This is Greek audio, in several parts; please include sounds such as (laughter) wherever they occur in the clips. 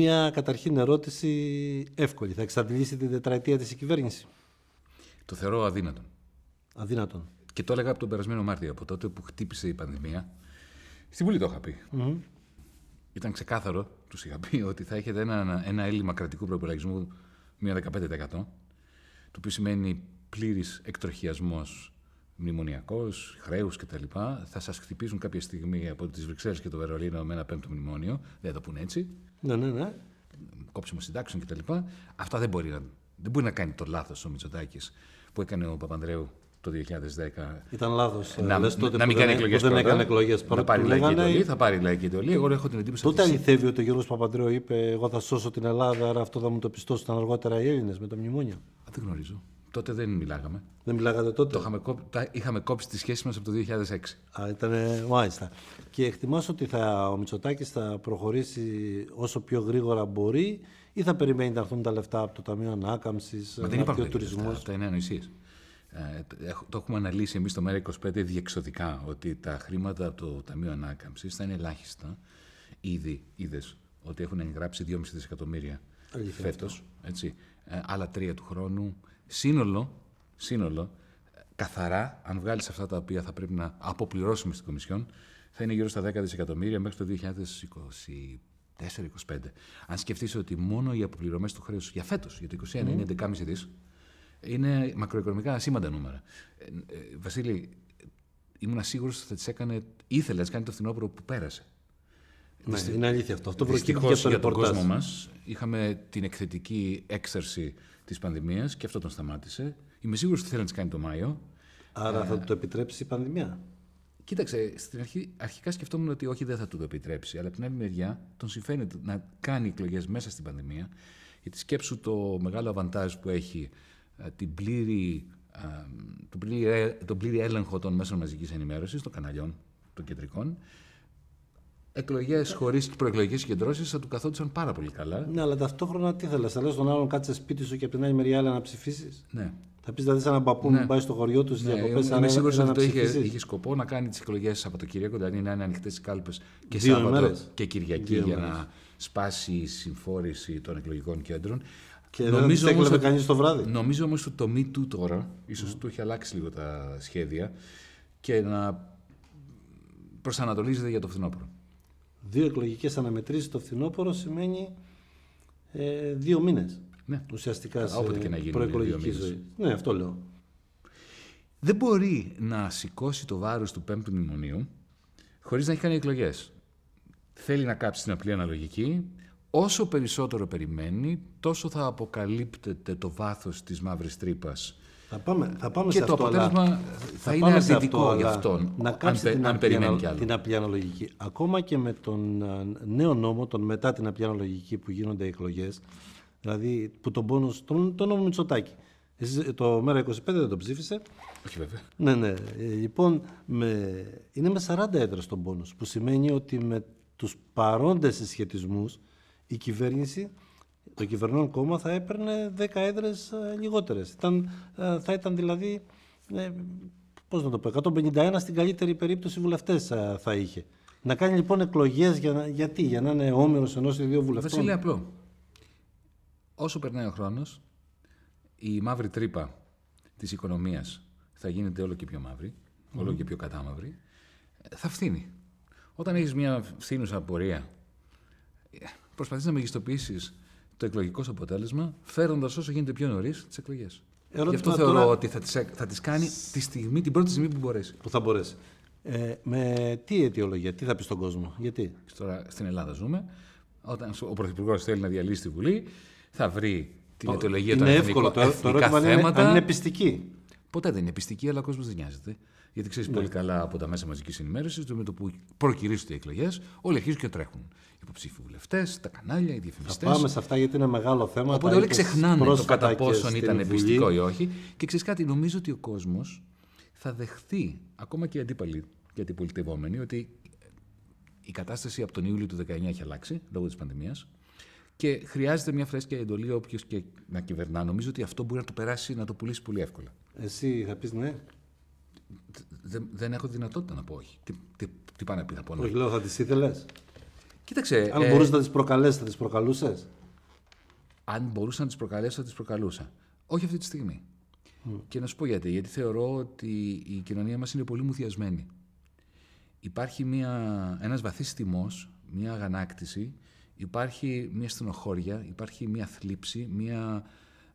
Μία καταρχήν ερώτηση εύκολη. Θα εξαντλήσει την τετραετία της η κυβέρνηση. Το θεωρώ αδύνατον. Αδύνατον. Και το έλεγα από τον περασμένο Μάρτιο, από τότε που χτύπησε η πανδημία. Στην Βουλή το είχα πει. Mm-hmm. Ήταν ξεκάθαρο, τους είχα πει, ότι θα έχετε ένα, ένα έλλειμμα κρατικού προπολογισμού μία 15%. Το οποίο σημαίνει πλήρης εκτροχιασμός μνημονιακός, χρέους κτλ. Θα σας χτυπήσουν κάποια στιγμή από τις Βρυξέλλες και το Βερολίνο με ένα πέμπτο μνημόνιο. Δεν θα το πούνε έτσι. Ναι, ναι, ναι. Κόψιμο συντάξεων κτλ. Αυτά δεν μπορεί να, δεν μπορεί να κάνει το λάθος ο Μητσοτάκης που έκανε ο Παπανδρέου το 2010. Ήταν λάθος. Να, να, να μην κάνει εκλογές Δεν έκανε εκλογές Θα πάρει λαϊκή εντολή. Θα πάρει λαϊκή εντολή. Εγώ έχω την εντύπωση Τότε αληθεύει ότι ο Γιώργο Παπαντρέου είπε: Εγώ θα σώσω την Ελλάδα, άρα αυτό θα μου το πιστώσουν αργότερα οι Έλληνες με το μνημόνιο. Δεν γνωρίζω. Τότε δεν μιλάγαμε. Δεν μιλάγατε τότε; Το είχαμε, κόψει, είχαμε κόψει τη σχέση μας από το 2006. Α, ήταν μάλιστα. Και εκτιμάς ότι θα, ο Μητσοτάκης θα προχωρήσει όσο πιο γρήγορα μπορεί ή θα περιμένει να έρθουν τα λεφτά από το Ταμείο Ανάκαμψης, από το τουρισμό. Αυτά είναι ανοησίες. Ε, το έχουμε αναλύσει εμείς στο ΜΕΡΑ25 διεξοδικά ότι τα χρήματα από το Ταμείο Ανάκαμψης θα είναι ελάχιστα. Ήδη είδες ότι έχουν εγγράψει 2,5 δισεκατομμύρια φέτος. Ε, άλλα τρία του χρόνου. Σύνολο, σύνολο, καθαρά, αν βγάλεις αυτά τα οποία θα πρέπει να αποπληρώσουμε στην Κομισιόν, θα είναι γύρω στα 10 δισεκατομμύρια μέχρι το 2024-2025. Αν σκεφτείς ότι μόνο οι αποπληρωμές του χρέους για φέτος, για το 2021 mm. είναι 11,5 δις, είναι μακροοικονομικά ασήμαντα νούμερα. Ε, ε, Βασίλη, ήμουν σίγουρος ότι θα τις έκανε, ήθελε να τις κάνει το φθινόπωρο που πέρασε. Ναι, είναι αλήθεια αυτό. Αυτό προκύπτει για, για τον κόσμο μας. Είχαμε την εκθετική έξαρση της πανδημίας και αυτό τον σταμάτησε. Είμαι σίγουρος ότι θέλει να τις κάνει το Μάιο. Άρα θα του το επιτρέψει η πανδημία; Κοίταξε, στην αρχή, αρχικά σκεφτόμουν ότι όχι, δεν θα του το επιτρέψει. Αλλά από την άλλη μεριά τον συμφέρει να κάνει εκλογές μέσα στην πανδημία. Γιατί σκέψου το μεγάλο αβαντάζ που έχει ε, την πλήρη, ε, τον, πλήρη, ε, τον πλήρη έλεγχο των μέσων μαζικής ενημέρωσης, των καναλιών, των κεντρικών, εκλογές χωρίς προεκλογικές συγκεντρώσεις θα του καθόντουσαν πάρα πολύ καλά. Ναι, αλλά ταυτόχρονα τι θέλεις, θα λες τον άλλον κάτσε σπίτι σου και από την άλλη μεριά άλλα να ψηφίσεις; Ναι. Θα πεις δηλαδή σαν έναν παππού ναι. που πάει στο χωριό του στι ναι, διακοπές. Είμαι σίγουρος ότι το είχε, είχε σκοπό να κάνει τις εκλογές Σαββατοκύριακο, δηλαδή να είναι ανοιχτές οι κάλπες και Σάββατο και Κυριακή για να σπάσει η συμφόρηση των εκλογικών κέντρων. Και νομίζω δεν έκλεβε κανείς το βράδυ. Νομίζω όμως ότι το Me Too τώρα ίσως mm. του έχει αλλάξει λίγο τα σχέδια και να προσανατολίζεται για το φθινόπωρο. Δύο εκλογικές αναμετρήσεις το φθινόπωρο σημαίνει ε, δύο μήνες. Ναι. Ουσιαστικά σε Όποτε και να γίνει προεκλογική ζωή. Ναι, αυτό λέω. Δεν μπορεί να σηκώσει το βάρος του πέμπτου μνημονίου χωρίς να έχει κάνει εκλογές. Θέλει να κάψει την απλή αναλογική, όσο περισσότερο περιμένει, τόσο θα αποκαλύπτεται το βάθος της μαύρης τρύπας. Θα πάμε, θα πάμε και σε το αυτό, αποτέλεσμα αλλά... θα, είναι αρνητικό για αυτόν, να κάψει την, αν περιμένει κι άλλο. την απλή αναλογική. Ακόμα και με τον νέο νόμο, τον μετά την απλή αναλογική που γίνονται οι εκλογές, δηλαδή που τον πόνο, τον, τον νόμο Μητσοτάκη. Εσείς, το ΜΕΡΑ 25 δεν το ψήφισε; Όχι βέβαια. Ναι, ναι. Ε, λοιπόν, με, είναι με 40 έδρες τον πόνος, που σημαίνει ότι με τους παρόντες συσχετισμούς η κυβέρνηση, το κυβερνών κόμμα θα έπαιρνε 10 έδρες λιγότερες. θα ήταν δηλαδή, ε, πώς να το πω, 151 στην καλύτερη περίπτωση βουλευτές ε, θα είχε. Να κάνει λοιπόν εκλογές για, γιατί, για να είναι όμοιρος ενός ή δύο βουλευτών. Βασίλη, απλό. Όσο περνάει ο χρόνος, η μαύρη τρύπα της οικονομίας θα γίνεται όλο και πιο μαύρη, όλο και πιο κατάμαυρη. Ε, θα φθήνει. Όταν έχεις μια φθήνουσα πορεία προσπαθείς να μεγιστοποιήσεις το εκλογικό σου αποτέλεσμα, φέροντας όσο γίνεται πιο νωρίς τις εκλογές. Γι' αυτό θεωρώ τώρα... ότι θα τις, θα τις κάνει τη στιγμή, την πρώτη στιγμή που μπορέσει. Που θα μπορέσει. Ε, με τι αιτιολογία, τι θα πεις στον κόσμο, γιατί; Τώρα στην Ελλάδα ζούμε. Όταν ο Πρωθυπουργός θέλει να διαλύσει τη Βουλή, θα βρει την αιτιολογία των εθνικών το, το θέματα. Είναι, είναι πιστική. Ποτέ δεν είναι πιστική, αλλά ο κόσμος δεν νοιάζεται. Γιατί ξέρεις ναι. πολύ καλά από τα μέσα μαζικής ενημέρωσης ότι με το που προκυρήσουν οι εκλογές, όλοι αρχίζουν και τρέχουν. Οι υποψήφοι βουλευτές, τα κανάλια, οι διαφημιστές. Θα πάμε σε αυτά γιατί είναι μεγάλο θέμα. Οπότε όλοι ξεχνάνε το κατά πόσον ήταν πιστικό ή όχι. Και ξέρεις κάτι, νομίζω ότι ο κόσμος θα δεχθεί, ακόμα και οι αντίπαλοι και οι αντιπολιτευόμενοι, ότι η κατάσταση από τον Ιούλιο του 19 έχει αλλάξει λόγω της πανδημίας. Και χρειάζεται μια φρέσκια εντολή όποιος και να κυβερνά. Νομίζω ότι αυτό μπορεί να το περάσει, να το πουλήσει πολύ εύκολα. Εσύ θα πεις ναι δεν, δεν έχω δυνατότητα να πω όχι. Τι, τι, τι πάνε να πει, θα πω Όχι, λέω, θα τις ήθελες. Κοίταξε. Αν ε, μπορούσες να τις προκαλέσεις, θα τις προκαλούσες. αν μπορούσα να τις προκαλέσω, θα τις προκαλούσα. Όχι αυτή τη στιγμή. Και να σου πω γιατί. Γιατί θεωρώ ότι η κοινωνία μας είναι πολύ μουθιασμένη. Υπάρχει μια, ένας βαθύς τιμός, μια αγανάκτηση, υπάρχει μια στενοχώρια, υπάρχει μια θλίψη, μια,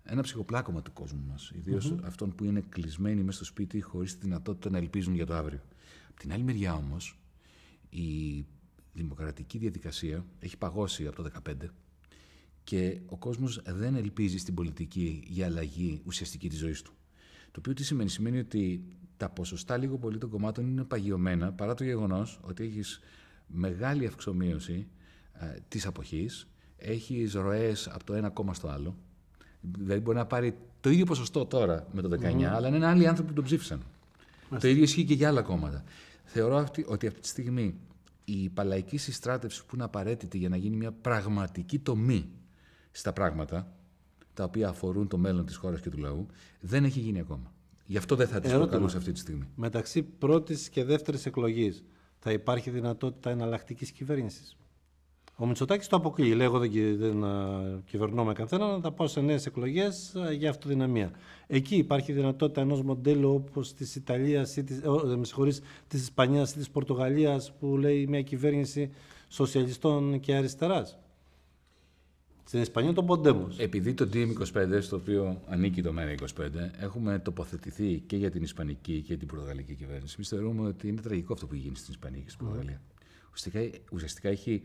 ένα ψυχοπλάκωμα του κόσμου μας. ιδίως αυτών που είναι κλεισμένοι μέσα στο σπίτι χωρίς τη δυνατότητα να ελπίζουν για το αύριο. Από την άλλη μεριά όμως, η δημοκρατική διαδικασία έχει παγώσει από το 2015 και ο κόσμος δεν ελπίζει στην πολιτική για αλλαγή ουσιαστική της ζωής του. Το οποίο τι σημαίνει, σημαίνει ότι τα ποσοστά λίγο πολύ των κομμάτων είναι παγιωμένα παρά το γεγονός ότι έχεις μεγάλη αυξομοίωση ε, της αποχής, έχεις ροές από το ένα κόμμα στο άλλο, δηλαδή μπορεί να πάρει το ίδιο ποσοστό τώρα με το 19, αλλά είναι άλλοι άνθρωποι που τον ψήφισαν. Το ίδιο ισχύει και για άλλα κόμματα. Θεωρώ αυτή, ότι αυτή τη στιγμή η παλαϊκή συστράτευση που είναι απαραίτητη για να γίνει μια πραγματική τομή στα πράγματα, τα οποία αφορούν το μέλλον της χώρας και του λαού, δεν έχει γίνει ακόμα. Γι' αυτό δεν θα τις Ερώτημα. προκαλούσε αυτή τη στιγμή. Μεταξύ πρώτης και δεύτερης εκλογής θα υπάρχει δυνατότητα εναλλακτικής κυβέρνησης; Ο Μητσοτάκης το αποκλείει. Λέει: Εγώ δεν, κυ- δεν α, κυβερνώ με καθένα, να τα πάω σε νέες εκλογές για αυτοδυναμία. Εκεί υπάρχει δυνατότητα ενός μοντέλου όπως της Ιταλίας ή της, ε, με συγχωρείς, της Ισπανίας ή της Πορτογαλίας που λέει μια κυβέρνηση σοσιαλιστών και αριστεράς. Στην Ισπανία τον Ποντέμος. Επειδή το DM25, στο οποίο ανήκει το ΜΕΡΑ25, έχουμε τοποθετηθεί και για την Ισπανική και την Πορτογαλική κυβέρνηση, εμείς θεωρούμε ότι είναι τραγικό αυτό που έχει γίνει στην Ισπανία και στην Πορτογαλία. Ουσιαστικά, ουσιαστικά έχει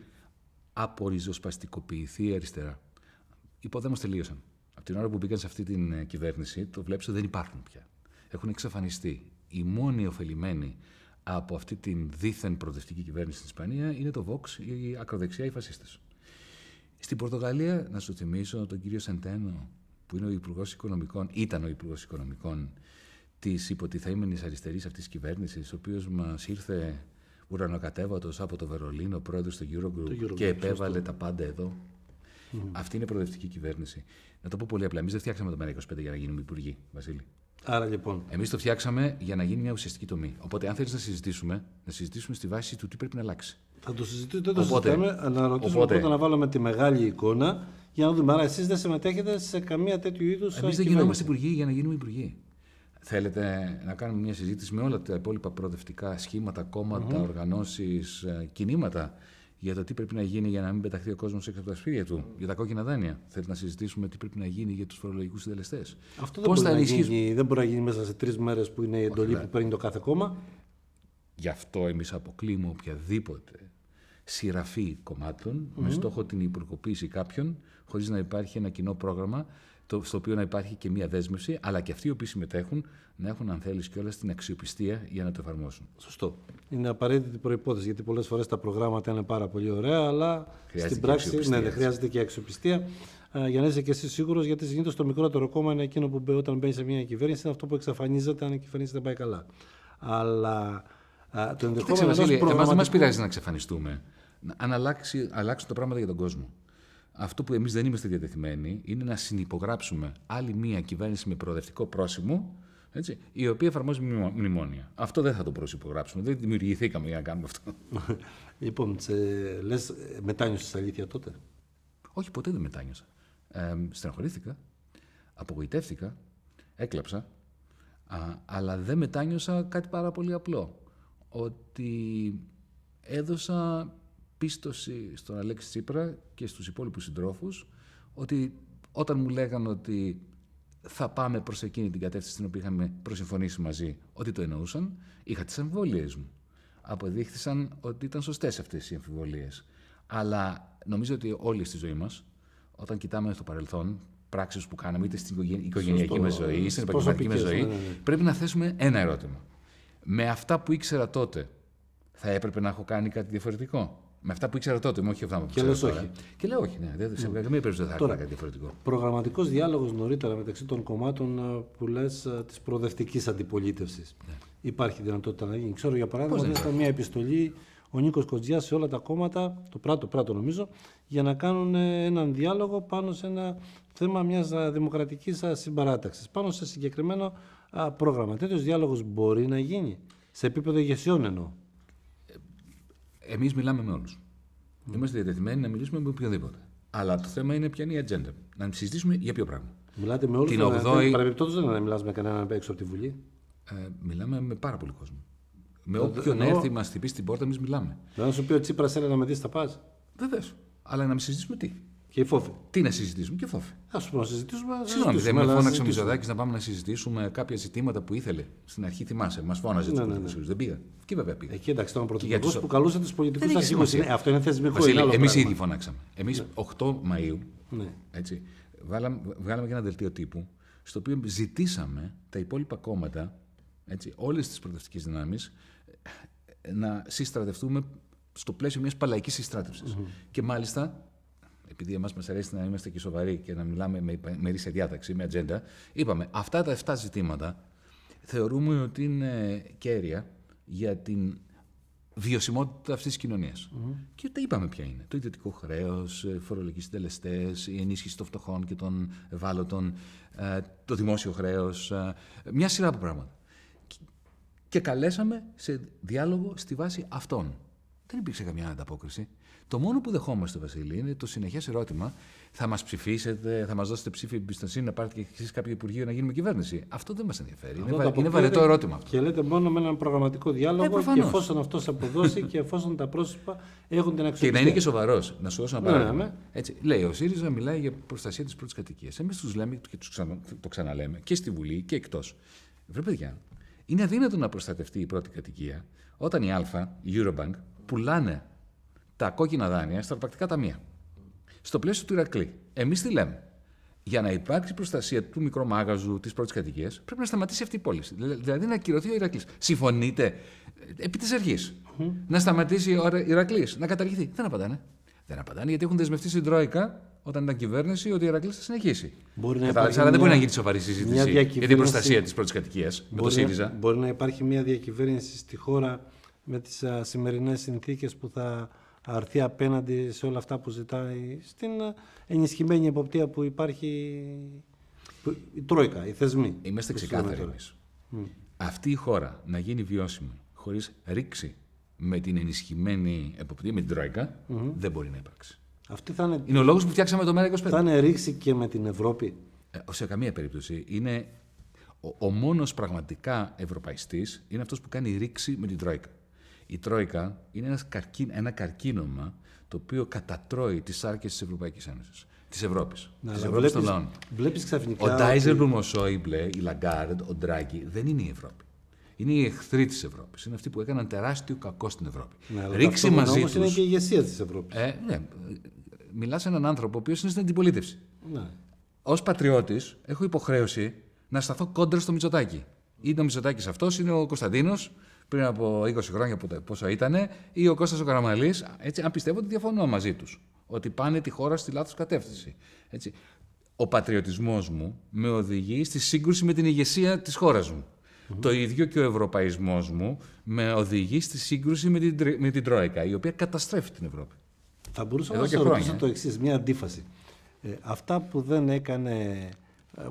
απορριζοσπαστικοποιηθεί η αριστερά. Οι υποδέμε τελείωσαν. Από την ώρα που μπήκαν σε αυτή την ε, κυβέρνηση, το βλέπεις ότι δεν υπάρχουν πια. Έχουν εξαφανιστεί. Οι μόνοι ωφελημένοι από αυτή την δίθεν προοδευτική κυβέρνηση στην Ισπανία είναι το Vox, η ακροδεξιά, οι φασίστες. Στην Πορτογαλία, να σου θυμίσω τον κύριο Σεντένο, που είναι ο Υπουργός Οικονομικών, ήταν ο Υπουργός Οικονομικών της υποτιθέμενης αριστερής αυτής της κυβέρνησης, ο οποίος μας ήρθε ουρανοκατέβατος από το Βερολίνο, πρόεδρος του Eurogroup, Eurogroup, και επέβαλε τα πάντα εδώ. Αυτή είναι η προοδευτική κυβέρνηση. Να το πω πολύ απλά. Εμείς δεν φτιάξαμε το ΜΕΡΑ25 για να γίνουμε υπουργοί, Βασίλη. Άρα λοιπόν, Εμείς το φτιάξαμε για να γίνει μια ουσιαστική τομή. Οπότε, αν θέλεις να συζητήσουμε, να συζητήσουμε στη βάση του τι πρέπει να αλλάξει. Θα το συζητήσουμε, δεν το Οπότε- συζητάμε. Να ρωτήσουμε οπότε- πρώτα να βάλουμε τη μεγάλη εικόνα για να δούμε. Άρα εσείς δεν συμμετέχετε σε καμία τέτοιου είδους Εμείς δεν γινόμαστε υπουργοί για να γίνουμε υπουργοί. Θέλετε να κάνουμε μια συζήτηση με όλα τα υπόλοιπα προοδευτικά σχήματα, κόμματα, οργανώσεις, οργανώσει, κινήματα για το τι πρέπει να γίνει για να μην πεταχθεί ο κόσμος έξω από τα σπίτια του, για τα κόκκινα δάνεια. Θέλετε να συζητήσουμε τι πρέπει να γίνει για τους φορολογικούς συντελεστές. Αυτό δεν Πώς μπορεί, θα να ενισχύσουμε. γίνει, δεν μπορεί να γίνει μέσα σε τρεις μέρες που είναι η εντολή βέβαια. που παίρνει το κάθε κόμμα. Γι' αυτό εμείς αποκλείουμε οποιαδήποτε σειραφή κομμάτων με στόχο την υπουργοποίηση κάποιων, χωρίς να υπάρχει ένα κοινό πρόγραμμα το, στο οποίο να υπάρχει και μία δέσμευση, αλλά και αυτοί οι οποίοι συμμετέχουν να έχουν, αν θέλεις, κιόλας την αξιοπιστία για να το εφαρμόσουν. Σωστό. Είναι απαραίτητη προπόθεση γιατί πολλές φορές τα προγράμματα είναι πάρα πολύ ωραία, αλλά Χρειάζεται στην και πράξη αξιοπιστία, ναι, δεν έτσι. χρειάζεται και αξιοπιστία. Α, για να είσαι και εσύ σίγουρος, γιατί συνήθως το μικρότερο κόμμα είναι εκείνο που μπε- όταν μπαίνει σε μια κυβέρνηση, είναι αυτό που εξαφανίζεται αν η κυβέρνηση δεν πάει καλά. Αλλά α, το Κοίταξε, ενδεχόμενο ενός Βασίλη, εμάς δεν μας προγραμματικού- πειράζει να εξαφανιστούμε. Να- Αν αλλάξει, αλλάξουν τα πράγματα για τον κόσμο. Αυτό που εμείς δεν είμαστε διατεθειμένοι είναι να συνυπογράψουμε άλλη μία κυβέρνηση με προοδευτικό πρόσημο, έτσι, η οποία εφαρμόζει μνημο- μνημόνια. Αυτό δεν θα το προσυπογράψουμε. Δεν δημιουργηθήκαμε για να κάνουμε αυτό. (laughs) Λοιπόν, τσε, λες, ε, μετάνιωσες αλήθεια τότε; Όχι, ποτέ δεν μετάνιωσα. Ε, στεναχωρήθηκα, απογοητεύτηκα, έκλαψα, α, αλλά δεν μετάνιωσα κάτι πάρα πολύ απλό. Ότι έδωσα πίστοση στον Αλέξη Τσίπρα και στους υπόλοιπους συντρόφους ότι όταν μου λέγαν ότι θα πάμε προς εκείνη την κατεύθυνση στην οποία είχαμε προσυμφωνήσει μαζί, ότι το εννοούσαν, είχα τις αμφιβολίες μου. Αποδείχθησαν ότι ήταν σωστές αυτές οι αμφιβολίες. Αλλά νομίζω ότι όλοι στη ζωή μας, όταν κοιτάμε στο παρελθόν, πράξεις που κάναμε είτε στην οικογεν- οικογενειακή Σωστό. μας ζωή, είτε στην επαγγελματική μας Προσωπικές, ζωή, ναι, ναι, ναι. πρέπει να θέσουμε ένα ερώτημα. Με αυτά που ήξερα τότε, θα έπρεπε να έχω κάνει κάτι διαφορετικό; Με αυτά που ήξερα τότε, με όχι αυτά που Και ξέρω λες τώρα. όχι. Και λέω όχι, ναι. Δεν, σε καμία περίπτωση δεν θα Τώρα, έκανα κάτι διαφορετικό. Προγραμματικός διάλογος νωρίτερα μεταξύ των κομμάτων α, που λες της προοδευτικής αντιπολίτευσης. Υπάρχει δυνατότητα να γίνει. Ξέρω για παράδειγμα Ναι. Πώς ότι δεν ήταν μια επιστολή ο Νίκος Κοτζιάς σε όλα τα κόμματα, το πράτο, πράτο νομίζω, για να κάνουν ε, έναν διάλογο πάνω σε ένα θέμα μιας δημοκρατικής συμπαράταξης. Πάνω σε συγκεκριμένο α, πρόγραμμα. Τέτοιος διάλογος μπορεί να γίνει; Σε επίπεδο ηγεσιών εννοώ. Εμείς μιλάμε με όλους. Είμαστε διατεθειμένοι να μιλήσουμε με οποιοδήποτε. Αλλά το θέμα είναι ποια είναι η ατζέντα. Να συζητήσουμε για ποιο πράγμα. Μιλάτε με όλους Την του. 8η Παρεμπιπτόντως δεν είναι να μιλάς με κανέναν έξω από τη Βουλή. Ε, μιλάμε με πάρα πολύ κόσμο. Με Ε, όποιον εννοώ- έρθει, μας χτυπήσει την πόρτα, εμείς μιλάμε. Να σου πει ο Τσίπρας έλεγε να με δεις, θα πας; Βεβαίως. Αλλά να μην συζητήσουμε τι. Και η φόβη. Τι να συζητήσουμε και φόβη. Α σου πω να συζητήσουμε. να Συγγνώμη, δεν συζητήσουμε, με αλλά να φώναξε ο συζητήσουμε. Μητσοδάκη να πάμε να συζητήσουμε κάποια ζητήματα που ήθελε. Στην αρχή θυμάσαι, μας φώναζε του Ναι, ναι, πολιτικού. Δεν πήγα. Και βέβαια πήγα. Εκεί εντάξει, ήταν ο για πρωθυπουργός τους- που καλούσε του πολιτικού Δεν έχει αρχηγού. σημασία. Αυτό είναι θεσμικό. είναι Βασίλη, άλλο εμείς πράγμα. ήδη φωνάξαμε. Εμείς 8 Μαου, Ναι. έτσι, βάλαμε, βγάλαμε και ένα δελτίο τύπου, στο οποίο ζητήσαμε τα υπόλοιπα κόμματα, έτσι, όλες τις προοδευτικές δυνάμεις, ε, να συστρατευτούμε στο πλαίσιο μιας παλαϊκής συστράτευσης. Και μάλιστα, επειδή εμάς μας αρέσει να είμαστε και σοβαροί και να μιλάμε με μερίσια διάταξη, με ατζέντα, είπαμε αυτά τα 7 ζητήματα θεωρούμε ότι είναι κέρια για την βιωσιμότητα αυτής της κοινωνια Και τα είπαμε ποια είναι. Το ιδιωτικό χρέος, φορολογικοί συντελεστές, η ενίσχυση των φτωχών και των ευάλωτων, ε, το δημόσιο χρέος, μια σειρά από πράγματα. Και- Και καλέσαμε σε διάλογο στη βάση αυτών. Δεν υπήρξε καμιά ανταπόκριση. Το μόνο που δεχόμαστε, Βασίλη, είναι το συνεχές ερώτημα: Θα μας ψηφίσετε, θα μας δώσετε ψήφι εμπιστοσύνη να πάρετε και εσείς κάποιο υπουργείο να γίνουμε κυβέρνηση. Αυτό δεν μας ενδιαφέρει. Είναι, Αυτό βα- το είναι αποκλείεται βαρετό ερώτημα αυτό. Και λέτε μόνο με έναν προγραμματικό διάλογο και προφανώς. εφόσον αυτός αποδώσει και εφόσον τα πρόσωπα έχουν την Και αξιοπιστία. να είναι και σοβαρός. Να σου δώσω ένα Ναι, παράδειγμα. ναι. Έτσι, λέει, ο ΣΥΡΙΖΑ μιλάει για προστασία της πρώτης κατοικίας. Εμείς τους λέμε και τους ξανα, το ξαναλέμε και στη Βουλή και εκτός. Βρε παιδιά, είναι αδύνατο να προστατευτεί η πρώτη κατοικία όταν η Α, η Eurobank, πουλάνε τα κόκκινα δάνεια στα αρπακτικά ταμεία. Στο πλαίσιο του Ηρακλή. Εμείς τι λέμε; Για να υπάρξει προστασία του μικρομάγαζου της πρώτης κατοικίας, πρέπει να σταματήσει αυτή η πώληση. Δηλα- Δηλαδή να ακυρωθεί ο Ηρακλής. Συμφωνείτε; Ε, επί της αρχη να σταματήσει ο Ηρακλής, να καταργηθεί. Δεν απαντάνε. Δεν απαντάνε γιατί έχουν δεσμευτεί στην Τρόικα όταν ήταν κυβέρνηση ότι ο Ηρακλής θα συνεχίσει. Μπορεί να Κατάλαβες, υπάρχει αλλά δεν μπορεί μια- να γίνει σοβαρή συζήτηση μια για την διακυβέρνηση- προστασία της πρώτης κατοικίας με το Μπορεί, ΣΥΡΙΖΑ. μπορεί να υπάρχει μια διακυβέρνηση στη χώρα με τις α, σημερινές συνθήκες που θα αρθεί απέναντι σε όλα αυτά που ζητάει στην α, ενισχυμένη εποπτεία που υπάρχει που- η Τρόικα, οι θεσμοί. Είμαστε που ξεκάθαροι συζητάμε εμείς. Αυτή η χώρα να γίνει βιώσιμη χωρίς ρήξη με την ενισχυμένη εποπτεία, με την τροικα δεν μπορεί να υπάρξει. Αυτή θα είναι, Είναι ο λόγος που φτιάξαμε το ΜΕΡΑ25. θα είναι ρήξη και με την Ευρώπη. Ε, σε καμία περίπτωση. Είναι ο, ο μόνος πραγματικά ευρωπαϊστής είναι αυτός που κάνει ρήξη με την Τρόικα. Η Τρόικα είναι ένας καρκί, ένα καρκίνωμα το οποίο κατατρώει τις άρκες της Ευρωπαϊκής Ένωσης. Της Ευρώπης. Ναι, της αλλά Ευρώπης των βλέπεις- λαών. Βλέπεις ξαφνικά Ο ότι- Ντάιζερμπλουμ, ο Σόιμπλε, η Λαγκάρντ, ο Ντράγκη δεν είναι η Ευρώπη. Είναι οι εχθροί της Ευρώπης. Είναι αυτοί που έκαναν τεράστιο κακό στην Ευρώπη. Ναι, αλλά Ρήξη ταυτόχρονα μαζί όμως τους. είναι και η ηγεσία της Ευρώπης. Ε, ναι, μιλάς σε έναν άνθρωπο ο οποίος είναι στην αντιπολίτευση. Ναι. Ω πατριώτης, έχω υποχρέωση να σταθώ κόντρα στο Μητσοτάκι. Είτε ο Μητσοτάκης αυτός, είναι ο Κωνσταντίνος πριν από 20 χρόνια πότε- πόσο ήταν, ή ο Κώστας ο Καραμαλής. Αν πιστεύω ότι διαφωνώ μαζί τους. Ότι πάνε τη χώρα στη λάθος κατεύθυνση. Έτσι. Ο πατριωτισμός μου με οδηγεί στη σύγκρουση με την ηγεσία της χώρας μου. Το ίδιο και ο ευρωπαϊσμός μου με οδηγεί στη σύγκρουση με την, τρι- με την Τρόικα, η οποία καταστρέφει την Ευρώπη. Θα μπορούσα Εδώ να και σας ρωτήσω χρόνια, το εξής, μια αντίφαση. Ε, αυτά που δεν έκανε, ε,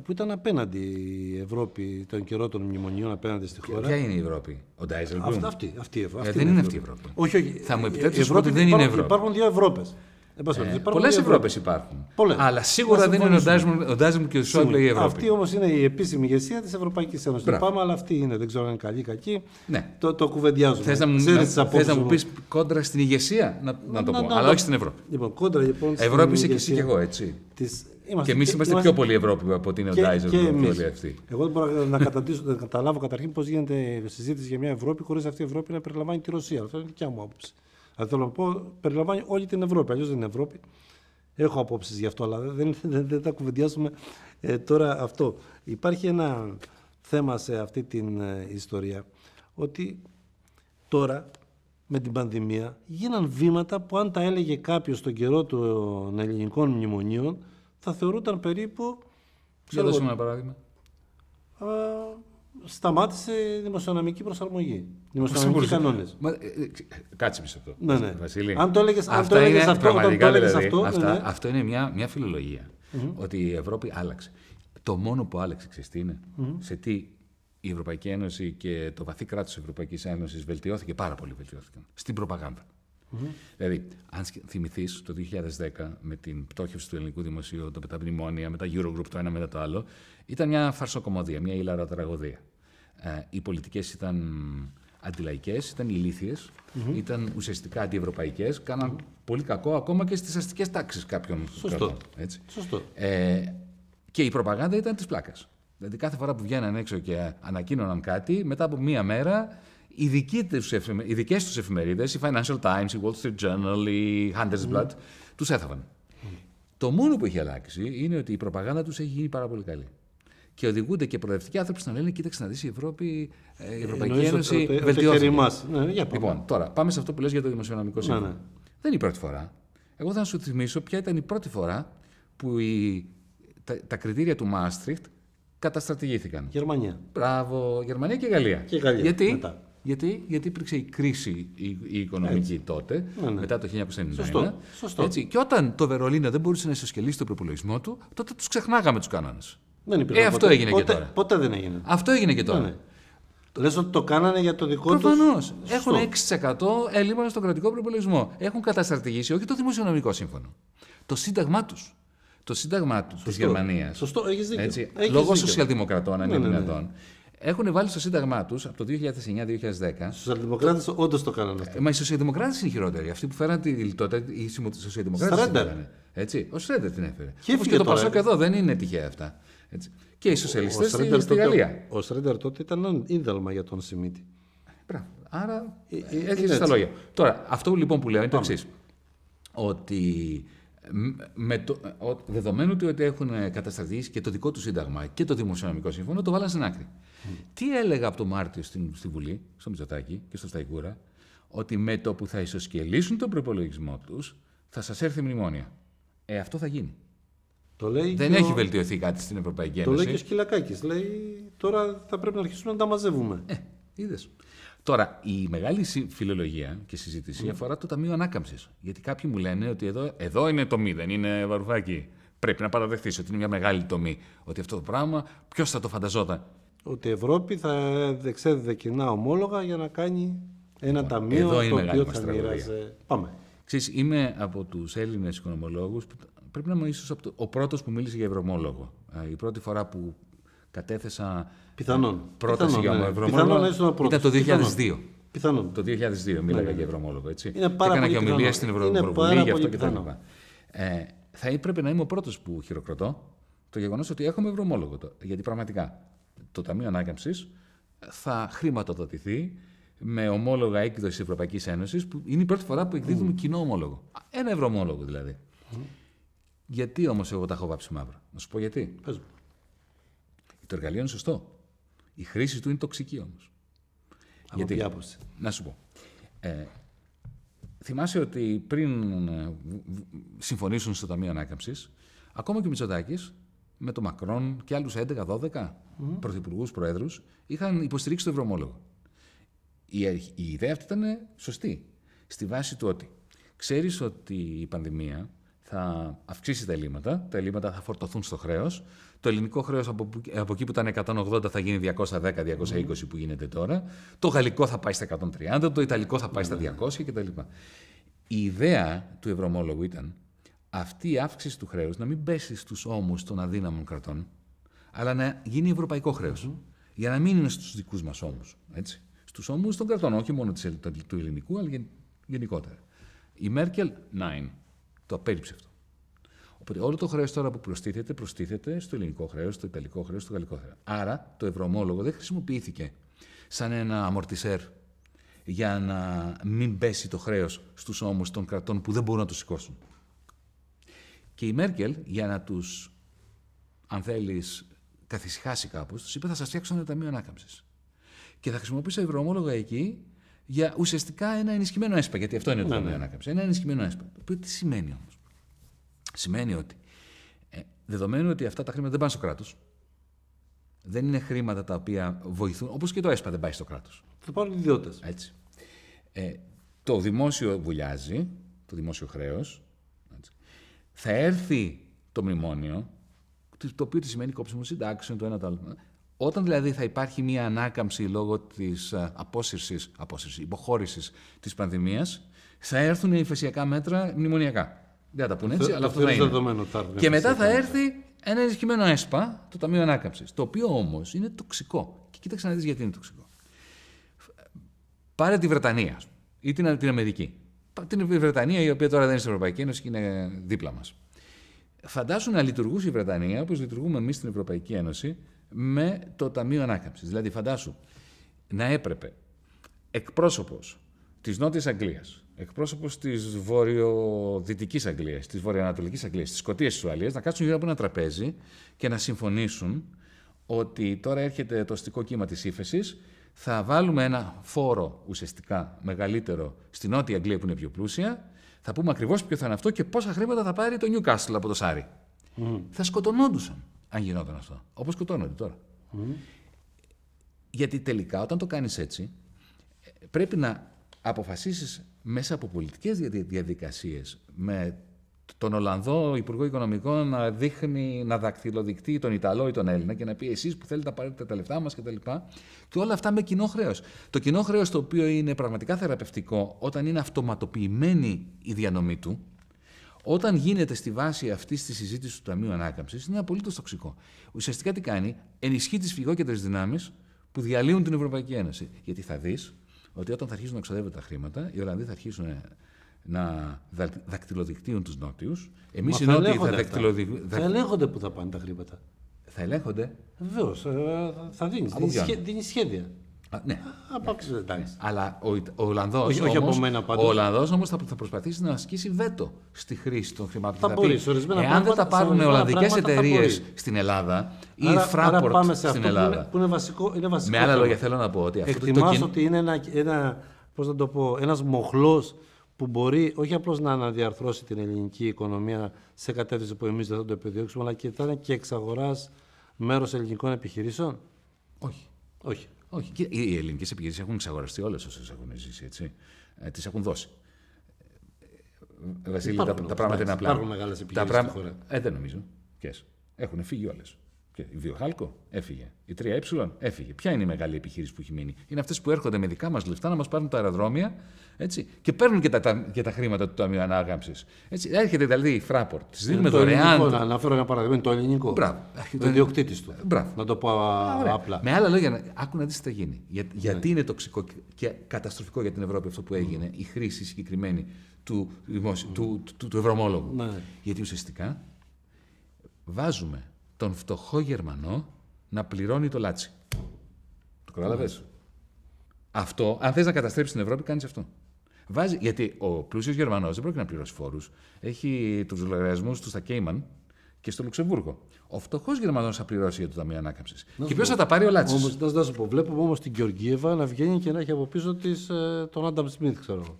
που ήταν απέναντι η Ευρώπη τον καιρό των μνημονίων απέναντι στη χώρα. Ποια είναι η Ευρώπη, ο Ντάιζελμπλουμ. Αυτά, αυτή, αυτή, αυτή Ε, δεν είναι αυτή η Ευρώπη. Όχι, όχι. Θα μου Η επιτρέψεις Ευρώπη ότι δεν είναι υπάρχουν- Ευρώπη. Υπάρχουν δύο Ευρώπες. Εν πάση περιπτώσει, υπάρχουν Πολλές δύο Ευρώπες Ευρώπες. υπάρχουν. Πολλές. Αλλά σίγουρα Να δεν είναι ο συμφωνήσουμε. Ντάιζελμπλουμ- ο Ντάιζελμπλουμ και ο Σόιμπλε η Ευρώπη. Αυτή όμως είναι η επίσημη ηγεσία της Ευρωπαϊκής Ένωσης. Το Μπράβο. πάμε, αλλά αυτή είναι. Δεν ξέρω αν είναι καλή ή κακή. Ναι. Το, το κουβεντιάζουμε. Θες να, μου, Ξέρεις να, τις θες απόψεις να μου μου. πεις κόντρα στην ηγεσία, να, να το Να- πω. να- αλλά να- όχι στην Ευρώπη. Λοιπόν, κόντρα λοιπόν. στην Ευρώπη είσαι και εσύ ηγεσία και εγώ, έτσι. Της- Και εμείς είμαστε πιο πολύ Ευρώπη από ότι είναι ο και, και Ντάιζελμπλουμ και εμείς. όλοι αυτοί. Εγώ δεν μπορώ να, καταντήσω, να καταλάβω καταρχήν πώς γίνεται συζήτηση για μια Ευρώπη χωρίς αυτή η Ευρώπη να περιλαμβάνει τη Ρωσία. Αυτό είναι δικιά μου άποψη. Δηλαδή θέλω να πω, περιλαμβάνει όλη την Ευρώπη. Αλλιώς δεν είναι Ευρώπη. Έχω απόψεις γι' αυτό, αλλά δεν, δεν, δεν τα κουβεντιάσουμε ε, τώρα αυτό. Υπάρχει ένα θέμα σε αυτή την ε, ιστορία ότι τώρα με την πανδημία γίναν βήματα που αν τα έλεγε κάποιος στον καιρό των ελληνικών μνημονίων θα θεωρούταν περίπου Για ξέρω δώσε εγώ, μου ένα παράδειγμα. α, σταμάτησε η δημοσιονομική προσαρμογή. Δημοσιονομικοί κανόνες. Μα, ε, ε, Κάτσε μισό αυτό. Ναι, ναι. Βασίλη. Αν το έλεγες- αν το Αυτά έλεγες είναι αυτό, όταν το πραγματικά, έλεγες δηλαδή, αυτό, αυτά- ναι. αυτό είναι μια, μια φιλολογία. Ότι η Ευρώπη άλλαξε. Το μόνο που άλλαξε, ξέρεις τι είναι, σε τι η Ευρωπαϊκή Ένωση και το βαθύ κράτος της Ευρωπαϊκής Ένωσης βελτιώθηκε, πάρα πολύ βελτιώθηκαν. Στην προπαγάνδα. Δηλαδή, αν θυμηθείς το 2010 με την πτώχευση του ελληνικού δημοσίου, το, με τα μνημόνια, με τα Eurogroup το ένα μετά το άλλο, ήταν μια φαρσοκομωδία, μια ηλάρα τραγωδία. Ε, οι πολιτικές ήταν αντιλαϊκές, ήταν ηλίθιες, ήταν ουσιαστικά αντιευρωπαϊκές, κάναν πολύ κακό ακόμα και στις αστικές τάξεις κάποιων Σωστό. κρατών, έτσι. Σωστό. Ε, και η προπαγάνδα ήταν της πλάκας. Δηλαδή, κάθε φορά που βγαίναν έξω και ανακοίνωναν κάτι, μετά από μία μέρα, οι, δικοί τους εφημε... οι δικές τους εφημερίδες, οι Financial Times, η Wall Street Journal, η Handelsblatt, mm. τους έθαβαν. Το μόνο που έχει αλλάξει είναι ότι η προπαγάνδα τους έχει γίνει πάρα πολύ καλή. Και οδηγούνται και προοδευτικοί άνθρωποι να λένε: Κοίταξε να δεις, η, Ευρώπη, ε, η Ευρωπαϊκή Εννοείς Ένωση ότι- ότι βελτιώθηκε. ερημάς. Ναι, για πάμε. Λοιπόν, τώρα πάμε σε αυτό που λες για το δημοσιονομικό σύμφωνο. ναι. Δεν είναι η πρώτη φορά. Εγώ θα σου θυμίσω ποια ήταν η πρώτη φορά που η, τα, τα κριτήρια του Μάστριχτ καταστρατηγήθηκαν. Γερμανία. Μπράβο, Γερμανία και Γαλλία. Και Γαλλία, Γιατί, μετά. Γιατί, γιατί υπήρξε η κρίση η, η οικονομική τότε, Ναι, ναι. μετά το 1991. Σωστό, σωστό. Έτσι, και όταν το Βερολίνο δεν μπορούσε να ισοσκελίσει τον προπολογισμό του, τότε τους ξεχνάγαμε τους κανόνες. Δεν υπήρχε Ε, αυτό ποτέ. έγινε και ποτέ, τώρα. Ποτέ δεν έγινε. Αυτό έγινε και τώρα. Ναι, ναι. Λες ότι το κάνανε για το δικό τους... Προφανώς. Σωστό. Έχουν 6% έλλειμμα στον κρατικό προπολογισμό. Έχουν καταστρατηγήσει όχι το δημοσιονομικό σύμφωνο. Το σύνταγμά τους. Το σύνταγμά του της Γερμανίας. Σωστό, έχεις δίκιο. Έτσι, Έχεις λόγω δίκιο. σοσιαλδημοκρατών, αν Ναι, είναι ναι, ναι. δυνατόν, έχουν βάλει στο σύνταγμά τους από το 2009-2010. Οι σοσιαλδημοκράτες όντως το κάνανε αυτό. Ε, Μα οι σοσιαλδημοκράτες είναι χειρότεροι. Αυτοί που φέραν τη λιτότητα, οι συμμο- σοσιαλδημοκράτε. Σρέντερ. Έτσι. Ο Σρέντερ την έφερε. Και Όπως έφυγε και το τώρα, Πασόκ ε. εδώ δεν είναι τυχαία αυτά. Έτσι. Και οι σοσιαλιστές στη, Σρέντερ στη τότε- Γαλλία. Ο Σρέντερ τότε ήταν ίδαλμα για τον Σιμίτη. Μπράβο. Άρα Ε, ε, έρχεται είναι στα έτσι. λόγια. Τώρα, αυτό λοιπόν που λέω είναι το εξής. Ότι μ- με το, ο, δεδομένου ότι- ότι έχουν καταστρατηγήσει και το δικό του σύνταγμα και το δημοσιονομικό σύμφωνο, το βάλαν στην άκρη. Τι έλεγα από το Μάρτιο στην, στη Βουλή, στο Μητσοτάκη και στο Σταϊκούρα, ότι με το που θα ισοσκελίσουν τον προπολογισμό τους, θα σας έρθει μνημόνια. Ε, αυτό θα γίνει. Το λέει Δεν και έχει ο- βελτιωθεί κάτι στην Ευρωπαϊκή Το λέει Ένωση. και ο Σκυλακάκης. Λέει τώρα θα πρέπει να αρχίσουμε να τα μαζεύουμε. Ε, είδες. Τώρα, η μεγάλη συ- φιλολογία και συζήτηση αφορά το Ταμείο Ανάκαμψης. Γιατί κάποιοι μου λένε ότι εδώ, εδώ είναι τομή, δεν είναι βαρουφάκι. Πρέπει να παραδεχθείς ότι είναι μια μεγάλη τομή. Ότι αυτό το πράγμα, ποιος θα το φανταζόταν. Ότι η Ευρώπη θα εξέδιδε κοινά ομόλογα για να κάνει ένα ταμείο εδώ είναι το μεγάλη οποίο μας θα τραγωδία. μοίραζε. Πάμε. Ξέρεις, είμαι από τους Έλληνες οικονομολόγους, πρέπει να είμαι ίσως ο πρώτος που μίλησε για ευρωομόλογο. Ε, Η πρώτη φορά που κατέθεσα Πιθανόν. πρόταση Πιθανόν, για ναι. ευρωομόλογο Πιθανόν να ήσουν ο ήταν πρώτος. το 2002. Πιθανόν. Πιθανόν. Το 2002 μίλαγα για ευρωομόλογο, έτσι. Είναι πάρα και έκανα πολύ και ομιλία πιθανό. στην Είναι Ευρωβουλή πάρα γι' αυτό πολύ και τα πιθανό. λοιπά. Ε, θα έπρεπε να είμαι ο πρώτος που χειροκροτώ το γεγονός ότι έχουμε ευρωομόλογο. το- Γιατί πραγματικά το Ταμείο Ανάκαμψης θα χρηματοδοτηθεί με ομόλογα έκδοσης Ευρωπαϊκής Ένωσης, που είναι η πρώτη φορά που εκδίδουμε κοινό ομόλογο. Α, Ένα ευρωομόλογο δηλαδή. Γιατί όμως εγώ τα έχω βάψει μαύρα; Να σου πω γιατί. Πες μου. Το εργαλείο είναι σωστό. Η χρήση του είναι τοξική όμως. Από ποια άποψη; Να σου πω. Ε, θυμάσαι ότι πριν ε, β- β- συμφωνήσουν στο Ταμείο Ανάκαμψης, ακόμα και ο Μητσοτάκης με τον Μακρόν και άλλους 11-12 mm. πρωθυπουργούς, προέδρους, είχαν υποστηρίξει το ευρωομόλογο. Η, αρχ- η ιδέα αυτή ήταν σωστή. Στη βάση του ότι ξέρεις ότι η πανδημία θα αυξήσει τα ελλείμματα, τα ελλείμματα θα φορτωθούν στο χρέος. Το ελληνικό χρέος από, που- από εκεί που ήταν 180 θα γίνει 210-220 που γίνεται τώρα. Το γαλλικό θα πάει στα 130, το ιταλικό θα πάει στα 200 κτλ. Η ιδέα του ευρωομόλογου ήταν αυτή η αύξηση του χρέους να μην πέσει στους ώμους των αδύναμων κρατών, αλλά να γίνει ευρωπαϊκό χρέος. Για να μην είναι στους δικούς μας ώμους. Έτσι. Στους ώμους των κρατών, όχι μόνο της ελ- του ελληνικού, αλλά γεν- γενικότερα. Η Μέρκελ, nine, το απέρριψε αυτό. Οπότε όλο το χρέος τώρα που προστίθεται, προστίθεται στο ελληνικό χρέος, στο ιταλικό χρέος, στο γαλλικό χρέος. Άρα το ευρωομόλογο δεν χρησιμοποιήθηκε σαν ένα αμορτισέρ για να μην πέσει το χρέος στους ώμους των κρατών που δεν μπορούν να το σηκώσουν. Και η Μέρκελ, για να τους αν θέλεις, καθησυχάσει κάπως, τους είπε θα σας φτιάξω ένα ταμείο ανάκαμψης. Και θα χρησιμοποιήσω ευρωομόλογα εκεί για ουσιαστικά ένα ενισχυμένο ΕΣΠΑ. Γιατί αυτό είναι το ταμείο ανάκαμψης. Ένα ενισχυμένο ΕΣΠΑ. Το οποίο τι σημαίνει όμως. Σημαίνει ότι ε, δεδομένου ότι αυτά τα χρήματα δεν πάνε στο κράτος, δεν είναι χρήματα τα οποία βοηθούν, όπως και το ΕΣΠΑ δεν πάει στο κράτος. Θα πάρουν ιδιώτες. Έτσι. Ε, το δημόσιο βουλιάζει, το δημόσιο χρέος, έτσι. Θα έρθει το μνημόνιο, το- το οποίο τι σημαίνει κόψιμο συντάξεων, το ένα το άλλο. Όταν δηλαδή θα υπάρχει μια ανάκαμψη λόγω της α, απόσυρσης, απόσυρσης υποχώρησης της πανδημίας, θα έρθουν υφεσιακά μέτρα μνημονιακά. Δεν θα τα πούνε έτσι, Θε- αλλά το αυτό θα θεωρείς είναι. δεδομένο ότι θα έρθουν Και μετά θα υφεσιακά έρθει ένα ενισχυμένο ΕΣΠΑ, το Ταμείο Ανάκαμψης. Το οποίο όμως είναι τοξικό. Και κοίταξε να δεις γιατί είναι τοξικό. Πάρε τη Βρετανία ας πούμε, ή την, την Αμερική. Πα- Την Βρετανία, η οποία τώρα δεν είναι στην Ευρωπαϊκή Ένωση και είναι δίπλα μας. Φαντάσου να λειτουργούσε η Βρετανία όπως λειτουργούμε εμείς στην Ευρωπαϊκή Ένωση με το Ταμείο Ανάκαμψης. Δηλαδή, φαντάσου να έπρεπε εκπρόσωπος της Νότιας Αγγλίας, εκπρόσωπος της Βορειοδυτικής Αγγλίας, της Βορειοανατολικής Αγγλίας, της Σκωτίας της Ουαλίας να κάτσουν γύρω από ένα τραπέζι και να συμφωνήσουν ότι τώρα έρχεται το αστικό κύμα της ύφεσης, θα βάλουμε ένα φόρο ουσιαστικά μεγαλύτερο στη Νότια Αγγλία που είναι πιο πλούσια, θα πούμε ακριβώς ποιο θα είναι αυτό και πόσα χρήματα θα πάρει το Newcastle από το Σάρι. Θα σκοτωνόντουσαν αν γινόταν αυτό. Όπως σκοτώνονται τώρα. Γιατί τελικά όταν το κάνεις έτσι, ε, πρέπει να αποφασίσεις μέσα από πολιτικές δια- διαδικασίες με τον Ολλανδό Υπουργό Οικονομικών να δείχνει, να δακτυλοδεικτεί τον Ιταλό ή τον Έλληνα και να πει εσείς που θέλετε να πάρετε τα λεφτά μας κτλ. Και, και όλα αυτά με κοινό χρέος. Το κοινό χρέος το οποίο είναι πραγματικά θεραπευτικό όταν είναι αυτοματοποιημένη η διανομή του, όταν γίνεται στη βάση αυτή της συζήτησης του Ταμείου Ανάκαμψης, είναι απολύτως τοξικό. Ουσιαστικά τι κάνει, ενισχύει τις φυγόκεντρες δυνάμεις που διαλύουν την Ευρωπαϊκή Ένωση. Γιατί θα δεις ότι όταν θα αρχίσουν να ξοδεύονται τα χρήματα, οι Ολλανδοί θα αρχίσουν να δακ- δακτυλοδεικτύουν τους Νότιους. Εμείς Μα οι θα Νότιοι θα, ελέγχονται αυτά. δακτυλοδει... Θα ελέγχονται που θα πάνε τα χρήματα. θα ελέγχονται. Βεβαίως. Θα δίνεις. Από ποιον; Δίνεις σχέδια. Α, ναι. Από εντάξει. Αλλά ο, Ιτ- ο Ολλανδός Όχι- όχι όμως, από μένα πάντως. ο Ολλανδός όμως θα, θα προσπαθήσει να ασκήσει βέτο στη χρήση των χρημάτων. Θα Και μπορεί, πει, σε ορισμένα Εάν δεν πράγματα- τα πάρουν σε ορισμένα Ολλανδικές πράγματα θα εταιρείες μπορείς. στην Ελλάδα ή άρα, η άρα Fraport πάμε σε στην αυτό που Ελλάδα. είναι, που είναι βασικό. Είναι βασικό Με άλλα θέμα. λόγια θέλω να πω ότι αυτό το, το Εκτιμάς κοινό- ότι είναι ένα, ένα, πώς να το πω, ένας μοχλός που μπορεί όχι απλώς να αναδιαρθρώσει την ελληνική οικονομία σε κατεύθυνση που εμείς δεν θα το επιδιώξουμε, αλλά και θα είναι και εξαγοράς μέρος ελληνικών επιχειρήσεων; Όχι. Όχι. Όχι. Κοίτα, Οι οι ελληνικές επιχειρήσεις έχουν εξαγοραστεί όλες όσες έχουν ζήσει. Έτσι. Ε, Τις έχουν δώσει. Ε, Βασίλη, τα, Υπάρχουν τα πράγματα είναι εντάξει, απλά. υπάρχουν μεγάλες Τα επιχειρήσεις πράγμα- στη χώρα. Ε, δεν νομίζω. Ποιες. Έχουν φύγει όλες. Η Βιοχάλκο έφυγε. Η 3Ε έφυγε. Ποια είναι η μεγάλη επιχείρηση που έχει μείνει; Είναι αυτές που έρχονται με δικά μας λεφτά να μας πάρουν τα αεροδρόμια έτσι, και παίρνουν και τα, τα, και τα χρήματα του Ταμείου Ανάκαμψη. Έρχεται δηλαδή η Fraport. Της δίνουμε Ε, το δωρεάν. ελληνικό, να αναφέρω ένα παράδειγμα, είναι το ελληνικό. Μπράβο. Το ιδιοκτήτης του. Μπράβο. Να το πω α, Ωραία. απλά. Με άλλα λόγια, να- άκου να δεις τι θα γίνει. Για, Ναι. γιατί είναι τοξικό και- και καταστροφικό για την Ευρώπη αυτό που έγινε, η χρήση συγκεκριμένη του, δημόσιου- του, του, του ευρωμόλογου. Ναι. Γιατί ουσιαστικά βάζουμε τον φτωχό Γερμανό να πληρώνει το λάτσι. Το κατάλαβες; Ναι. Αυτό, αν θες να καταστρέψεις την Ευρώπη, κάνεις αυτό. Βάζει, γιατί ο πλούσιος Γερμανός δεν πρόκειται να πληρώσει φόρους. Έχει τους λογαριασμούς του στα Κέιμαν και στο Λουξεμβούργο. Ο φτωχός Γερμανός θα πληρώσει για το Ταμείο Ανάκαμψης. Και ποιος θα τα πάρει ο Λάτσης. Όμως, να, να σου πω, βλέπουμε όμως την Γεωργίευα να βγαίνει και να έχει από πίσω της ε, τον Άνταμ Σμιθ, ξέρω εγώ.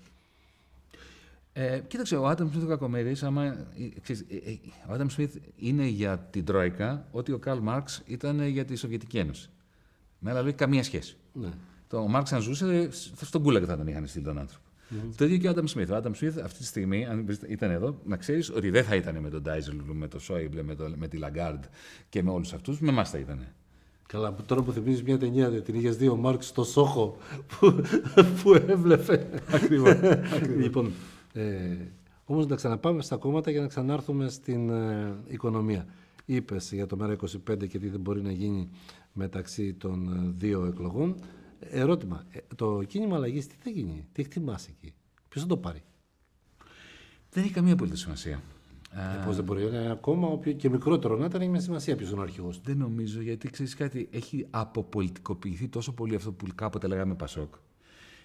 Ε, κοίταξε, ο Άνταμ Σμιθ ο Κακομοίρης, άμα, ε, ξέρεις, ε, ε, ο Άνταμ Σμιθ είναι για την Τρόικα ό,τι ο Καρλ Μάρξ ήταν για τη Σοβιετική Ένωση. Με άλλα λόγια, καμία σχέση. Ναι. Το, ο Μάρξ, αν ζούσε, στο Γκούλαγκ θα τον είχαν στείλει τον άνθρωπο. Το ίδιο και ο Άνταμ Σμιθ. Ο Άνταμ Σμιθ αυτή τη στιγμή, αν ήταν εδώ, να ξέρεις ότι δεν θα ήταν με τον Ντάισελ, με τον Σόιμπλε, με, το, με τη Λαγκάρντ και με όλους αυτούς. Με εμάς θα ήταν. Καλά, που τώρα που θυμίζεις μια ταινία, την είχες δει ο Μάρξ στο Σόχο που, (laughs) που έβλεπε. Ακριβώς. (laughs) λοιπόν, ε, όμως να ξαναπάμε στα κόμματα για να ξανάρθουμε στην ε, οικονομία. Είπες για το ΜΕΡΑ25 και τι δεν μπορεί να γίνει μεταξύ των ε, δύο εκλογών. Ερώτημα, ε, το κίνημα αλλαγής τι θα γίνει, τι εκτιμάς εκεί, ποιος θα το πάρει; δεν έχει καμία απολύτως σημασία. Ε, πώς δεν μπορεί, είναι ένα κόμμα όποιο και μικρότερο να ήταν, έχει μια σημασία ποιος είναι ο αρχηγός του. Δεν νομίζω, γιατί ξέρεις κάτι, έχει αποπολιτικοποιηθεί τόσο πολύ αυτό που κάποτε λέγαμε Πασόκ.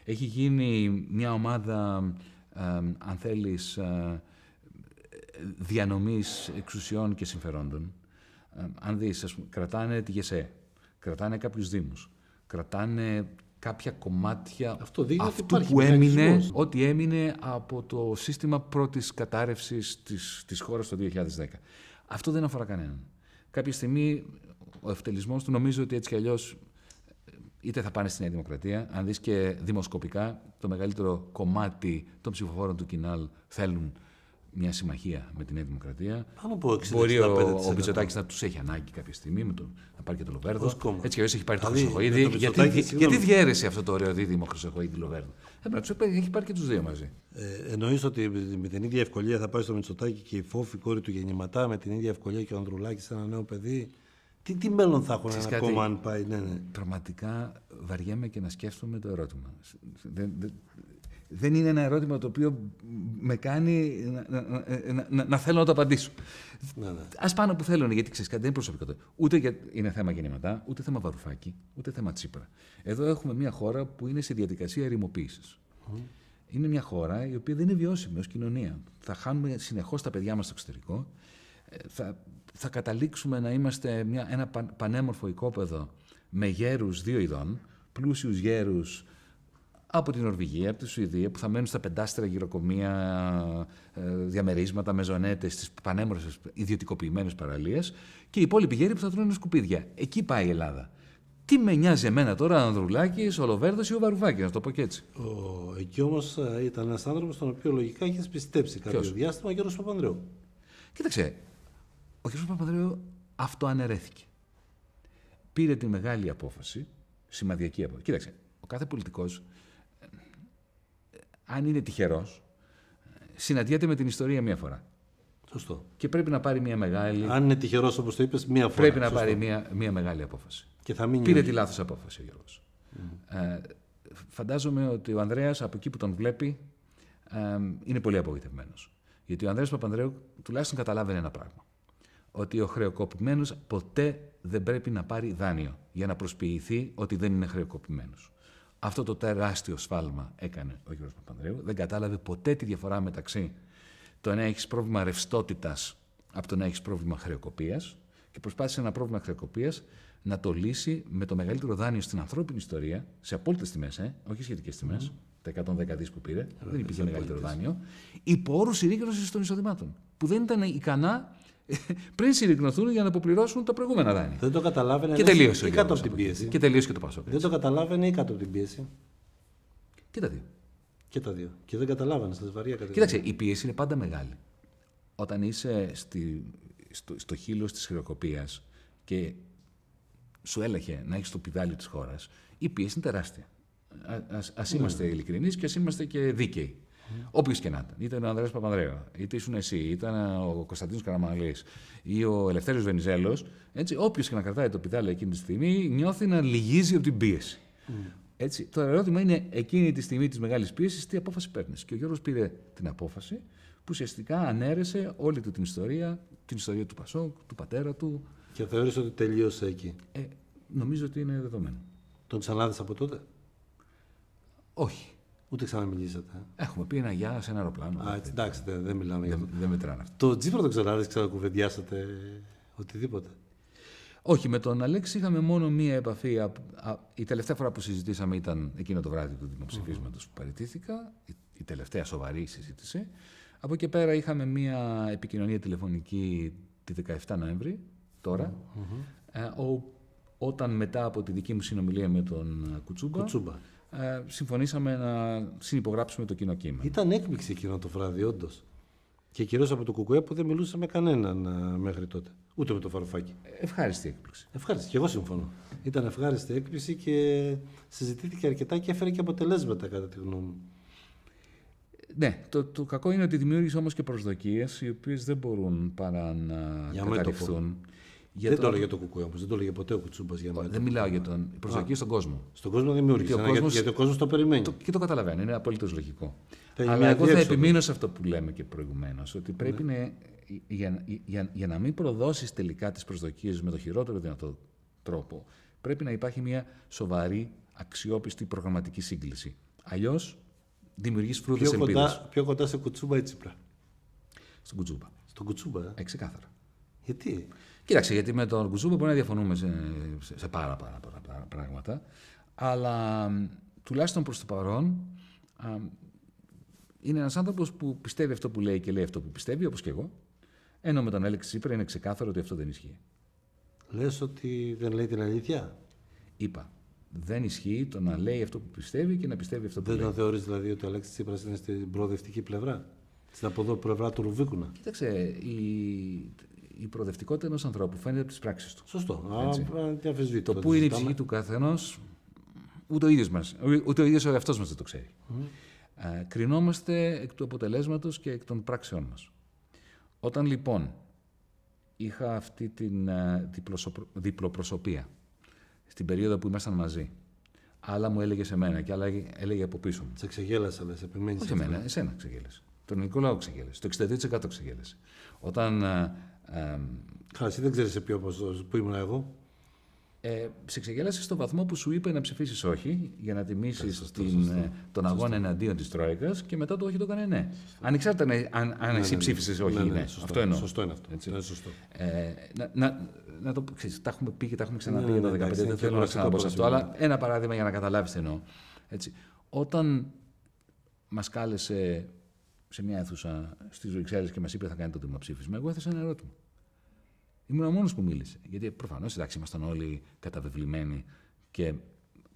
Έχει γίνει μια ομάδα, ε, αν θέλεις, ε, διανομής εξουσιών και συμφερόντων. Ε, αν δεις, ας πούμε, κρατάνε τη ΓΕΣΕ, κρατάνε κάποιους δήμους, κρατάνε κάποια κομμάτια Αυτό δείχνει ότι αυτού υπάρχει που έμεινε, μηχανισμός. ό,τι έμεινε από το σύστημα πρώτης κατάρρευσης της, της χώρας το 2010. Αυτό δεν αφορά κανέναν. Κάποια στιγμή ο ευτελισμός του νομίζω ότι έτσι κι αλλιώς είτε θα πάνε στη Νέα Δημοκρατία, αν δεις και δημοσκοπικά, το μεγαλύτερο κομμάτι των ψηφοφόρων του Κινάλ θέλουν μια συμμαχία με τη Νέα Δημοκρατία. Πάνω από 60, Μπορεί ο, 65%. ο Μητσοτάκη να τους έχει ανάγκη κάποια στιγμή με το, να πάρει και το Λοβέρδο. Ως κόμμα. Έτσι κι αλλιώς έχει πάρει το Δηλαδή, Χρυσοχοίδη. με το Γιατί, Μητσοτάκη, γιατί συγγνώμη. διαίρεσε αυτό το ωραίο δίδυμο Χρυσοχοίδη Λοβέρδο; Ε, πρέπει να τους έχει πάρει και τους δύο μαζί. Ε, εννοείς ότι με την ίδια ευκολία θα πάει στο Μητσοτάκη και η φόφη κόρη του γεννηματά, με την ίδια ευκολία και ο Ανδρουλάκης ένα νέο παιδί; Τι, τι μέλλον θα έχουν ένα Ξέρεις κάτι; κόμμα αν πάει, ναι, ναι. Πραγματικά βαριέμαι και να σκέφτομαι το ερώτημα. Δεν, δεν, δεν είναι ένα ερώτημα το οποίο με κάνει να, να, να, να, να θέλω να το απαντήσω. ναι, ναι. Α πάνε που θέλουν, γιατί ξέρεις κάτι, δεν είναι προσωπικό. το. Ούτε για, είναι θέμα γεννηματά, ούτε θέμα βαρουφάκι, ούτε θέμα τσίπρα. Εδώ έχουμε μια χώρα που είναι σε διαδικασία ερημοποίησης. Είναι μια χώρα η οποία δεν είναι βιώσιμη ως κοινωνία. Θα χάνουμε συνεχώς τα παιδιά μας στο εξωτερικό. Ε, Θα, θα καταλήξουμε να είμαστε μια, ένα παν- πανέμορφο οικόπεδο με γέρους δύο ειδών, πλούσιους γέρους από την Νορβηγία, από τη Σουηδία, που θα μένουν στα πεντάστερα γυροκομεία, ε, διαμερίσματα, μεζονέτες, στις πανέμορφες ιδιωτικοποιημένες παραλίες και οι υπόλοιποι γέροι που θα τρώνε σκουπίδια. Εκεί πάει η Ελλάδα. Τι με νοιάζει εμένα τώρα, ο Ανδρουλάκης, ο Λοβέρδος ή ο Βαρουφάκης, να το πω και έτσι. Ο, εκεί όμως ήταν ένας άνθρωπος τον οποίο λογικά είχε πιστέψει κάποιο Ποιος; διάστημα ο Γιώργος Παπανδρέου. Κοίταξε, ο κ. Παπανδρέου αυτό αναιρέθηκε. Πήρε τη μεγάλη απόφαση, σημαδιακή απόφαση. Κοίταξε, ο κάθε πολιτικός, ε, ε, αν είναι τυχερός, ε, συναντιέται με την ιστορία μία φορά. Σωστό. Και πρέπει να πάρει μία μεγάλη, Αν είναι τυχερός όπως το είπες, μία φορά. πρέπει να Σωστό. πάρει μία, μία μεγάλη απόφαση. Και θα μείνει. Πήρε όχι. τη λάθος απόφαση ο Γιώργος. Ε, φαντάζομαι ότι ο Ανδρέας από εκεί που τον βλέπει ε, είναι πολύ απογοητευμένος. Γιατί ο Ανδρέας Παπανδρέου τουλάχιστον καταλάβαινε ένα πράγμα. Ότι ο χρεοκοπημένος ποτέ δεν πρέπει να πάρει δάνειο για να προσποιηθεί ότι δεν είναι χρεοκοπημένος. Αυτό το τεράστιο σφάλμα έκανε ο Γιώργος Παπανδρέου. Δεν κατάλαβε ποτέ τη διαφορά μεταξύ το να έχεις πρόβλημα ρευστότητας από το να έχεις πρόβλημα χρεοκοπίας και προσπάθησε ένα πρόβλημα χρεοκοπίας να το λύσει με το μεγαλύτερο δάνειο στην ανθρώπινη ιστορία, σε απόλυτες τιμές, ε, όχι σχετικές τιμές, τα 110 δις που πήρε, δεν υπήρχε μεγαλύτερο δάνειο, υπό όρους συρρήγνωσης των εισοδημάτων, που δεν ήταν ικανά (laughs) πριν συρρηγνωθούν για να αποπληρώσουν τα προηγούμενα δάνεια. Δεν το καταλάβαινε. Και ένας τελείωσε ο ή κάτω Γιώργος από την από εκεί. πίεση. Και τελείωσε και το Πασόκ. Δεν το καταλάβαινε ή κάτω από την πίεση. Και τα δύο. Και τα δύο. Και δεν καταλάβανε στα βαριά κατευθείαν. Κοίταξε, η πίεση είναι πάντα μεγάλη. Όταν είσαι στη, στο, στο χείλος της χρεοκοπίας και σου έλαχε να έχεις το πιδάλιο της χώρας, η πίεση είναι τεράστια. Α ας, είμαστε ειλικρινείς και ας είμαστε και δίκαιοι. Όποιος και να ήταν. Είτε ο Ανδρέας Παπανδρέου, είτε ήσουν εσύ, ήταν ο Κωνσταντίνος Καραμαλής ή ο Ελευθέριος Βενιζέλος, όποιος και να κρατάει το πιδάλιο εκείνη τη στιγμή, νιώθει να λυγίζει από την πίεση. Έτσι, το ερώτημα είναι εκείνη τη στιγμή της μεγάλης πίεσης, τι απόφαση παίρνεις. Και ο Γιώργος πήρε την απόφαση που ουσιαστικά ανέρεσε όλη του την ιστορία, την ιστορία του Πασόκ, του πατέρα του. Και θεώρησε ότι τελείωσε εκεί; Ε, νομίζω ότι είναι δεδομένο. Τον ξανάδες από τότε; Όχι. Ούτε ξαναμιλήσατε. ε. Έχουμε πει ένα γεια σε ένα αεροπλάνο. Α, έτσι, εντάξει, δεν, δεν μιλάμε για αυτό. δεν, δεν μετράνε αυτά. Το Τζίπρα τον ξανάδε, ξανακουβεντιάσατε οτιδήποτε. Όχι, με τον Αλέξη είχαμε μόνο μία επαφή. Α, α, η τελευταία φορά που συζητήσαμε ήταν εκείνο το βράδυ του δημοψηφίσματος που παραιτήθηκα. Η, η τελευταία σοβαρή συζήτηση. Από εκεί πέρα είχαμε μία επικοινωνία τηλεφωνική τη 17 Νοέμβρη, τώρα, ε, ο, όταν μετά από τη δική μου συνομιλία με τον Κουτσούμπα, Κουτσούμπα. Ε, συμφωνήσαμε να συνυπογράψουμε το κοινό κείμενο. Ήταν έκπληξη εκείνο το βράδυ, όντως. Και κυρίως από το Κουκουέ που δεν μιλούσε με κανέναν α, μέχρι τότε. Ούτε με το Φαρουφάκι. Ευχάριστη έκπληξη. Ευχάριστη, και εγώ συμφωνώ. Ήταν ευχάριστη έκπληξη και συζητήθηκε αρκετά και έφερε και αποτελέσματα κατά τη γνώμη μου. Ναι, το, το κακό είναι ότι δημιούργησε όμως και προσδοκίες οι οποίες δεν μπορούν παρά να Για μέτωπο. Καταρριφθούν. Για δεν το- το έλεγε το Κουκουέ όμως, δεν το έλεγε ποτέ ο Κουτσούμπας για μένα. Δεν μιλάω για τον προσδοκίες στον κόσμο. Στον κόσμο δημιούργησε. Γιατί ο ένα, κόσμος- Γιατί, γιατί ο κόσμος το περιμένει. Το, και το καταλαβαίνω, είναι απολύτω λογικό. Θα είναι Αλλά μια εγώ θα διέξοδο. επιμείνω σε αυτό που λέμε και προηγουμένως, ότι πρέπει Ναι. να, για, για, για να μην προδώσεις τελικά τις προσδοκίες με το χειρότερο δυνατό τρόπο, πρέπει να υπάρχει μια σοβαρή, αξιόπιστη προγραμματική σύγκληση. Αλλιώς δημιουργείς φρούδες Πιο ελπίδες κοντά, πιο κοντά σε Κουτσούμπα ή Τσίπρα; στον κουτσούμπα. Στον Κουτσούμπα, ε. Ε, ξεκάθαρα. Γιατί; Κοίταξε, γιατί με τον Κουτσούμπα μπορεί να διαφωνούμε σε, σε, σε πάρα, πάρα πολλά πρά- πράγματα, αλλά μ, τουλάχιστον προς το παρόν α, είναι ένας άνθρωπος που πιστεύει αυτό που λέει και λέει αυτό που πιστεύει, όπως και εγώ, ενώ με τον Έλεξη Τσίπρα είναι ξεκάθαρο ότι αυτό δεν ισχύει. Λες ότι δεν λέει την αλήθεια; Είπα, δεν ισχύει το να λέει αυτό που πιστεύει και να πιστεύει αυτό που Δεν λέει. τον θεωρείς δηλαδή ότι ο Αλέξης Τσίπρας είναι στην προοδευτική πλευρά. Στην από εδώ πλευρά του Ρουβίκουνα. Κοίταξε, η, η προοδευτικότητα ενός ανθρώπου φαίνεται από τις πράξεις του. Σωστό. Α, τι αμφισβήτω. Το πού είναι η ψυχή του καθενό, ούτε ο ίδιος μας, ούτε ο ίδιος ο εαυτός μας δεν το ξέρει. Mm. κρινόμαστε εκ του αποτελέσματος και εκ των πράξεών μας. Όταν λοιπόν είχα αυτή την διπλοπροσωπία στην περίοδο που ήμασταν μαζί, άλλα μου έλεγε σε μένα και άλλα έλεγε από πίσω μου. Σε ξεγέλασε, λε, επιμένεις. Όχι εμένα, εσένα ξεγέλασε. Τον ελληνικό λαό ξεγέλασε. Το 62% ξεγέλασε. Όταν. Ε, Καλά, εσύ δεν ξέρεις σε ποιο ποσοστό που ήμουν εγώ. Ε, σε ξεγέλασε στο βαθμό που σου είπε να ψηφίσεις όχι για να τιμήσεις ε, τον αγώνα εναντίον της Τρόικας και μετά το όχι το έκανε ναι. Ανεξάρτητα αν, αν ναι, εσύ ναι, ναι. ψήφισες όχι ή ναι. Σωστό, αυτό εννοώ. Σωστό είναι αυτό. Έτσι. Είναι σωστό. Ε, να, να, να το ξέρεις, τα έχουμε πει και τα έχουμε ξαναπεί για το 2015. Δεν θέλω να ξαναπώ σε αυτό. Αλλά ένα παράδειγμα για να καταλάβεις τι εννοώ. Έτσι. Όταν μας κάλεσε σε μια αίθουσα στι Βρυξέλλες και μας είπε θα κάνει το δημοψήφισμα, εγώ έθεσα ένα ερώτημα. Ήμουν ο μόνος που μίλησε. Γιατί προφανώς εντάξει, ήμασταν όλοι καταβεβλημένοι και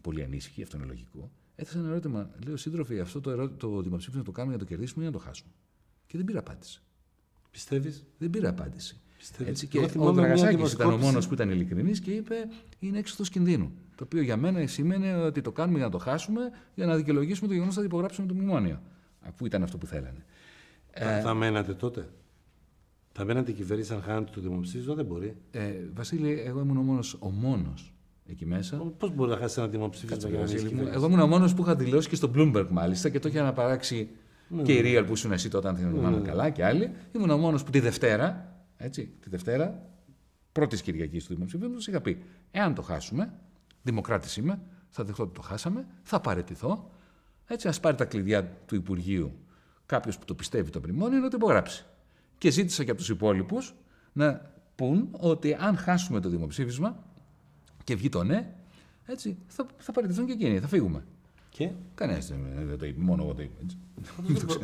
πολύ ανήσυχοι, αυτό είναι λογικό. Έθεσα ένα ερώτημα. Λέω, σύντροφοι, αυτό το, ερώ... το δημοψήφισμα το κάνουμε για να το κερδίσουμε ή να το χάσουμε; Και δεν πήρα απάντηση. Πιστεύεις; Δεν πήρα απάντηση. Έτσι, και ο Δραγασάκης ήταν ο μόνος που ήταν ειλικρινής και είπε: Είναι έξω του κινδύνου. Το οποίο για μένα σήμαινε ότι το κάνουμε για να το χάσουμε, για να δικαιολογήσουμε το γεγονός ότι θα υπογράψουμε το μνημόνιο. Αφού ήταν αυτό που θέλανε. Θα, ε, θα μένατε τότε; Θα μένατε κυβέρνηση αν χάνετε το δημοψήφισμα, δεν μπορεί. Ε, Βασίλη, εγώ ήμουν ο μόνο ο μόνος εκεί μέσα. Πώς μπορεί να χάσει ένα δημοψήφισμα για να μην Εγώ ήμουν ο μόνος που είχα δηλώσει και στο Bloomberg μάλιστα και το είχε αναπαράξει ναι, και η ναι. Real που ήσουν εσύ τότε, αν θυμάμαι ναι, ναι. καλά, και άλλοι. Ήμουν ο μόνος που τη Δευτέρα, έτσι, τη Δευτέρα, πρώτης Κυριακής του δημοψηφίσματος, είχα πει: Εάν το χάσουμε, δημοκράτης είμαι, θα δεχτώ ότι το χάσαμε, θα παρετηθώ. Έτσι, ας πάρει τα κλειδιά του Υπουργείου κάποιος που το πιστεύει το μνημόνιο να το υπογράψει. Και ζήτησα και από τους υπόλοιπους να πούν ότι αν χάσουμε το δημοψήφισμα και βγει το ναι, έτσι, θα, θα παραιτηθούν και εκείνοι, θα φύγουμε. Και; Κανένας δεν το είπε, μόνο εγώ το είπα.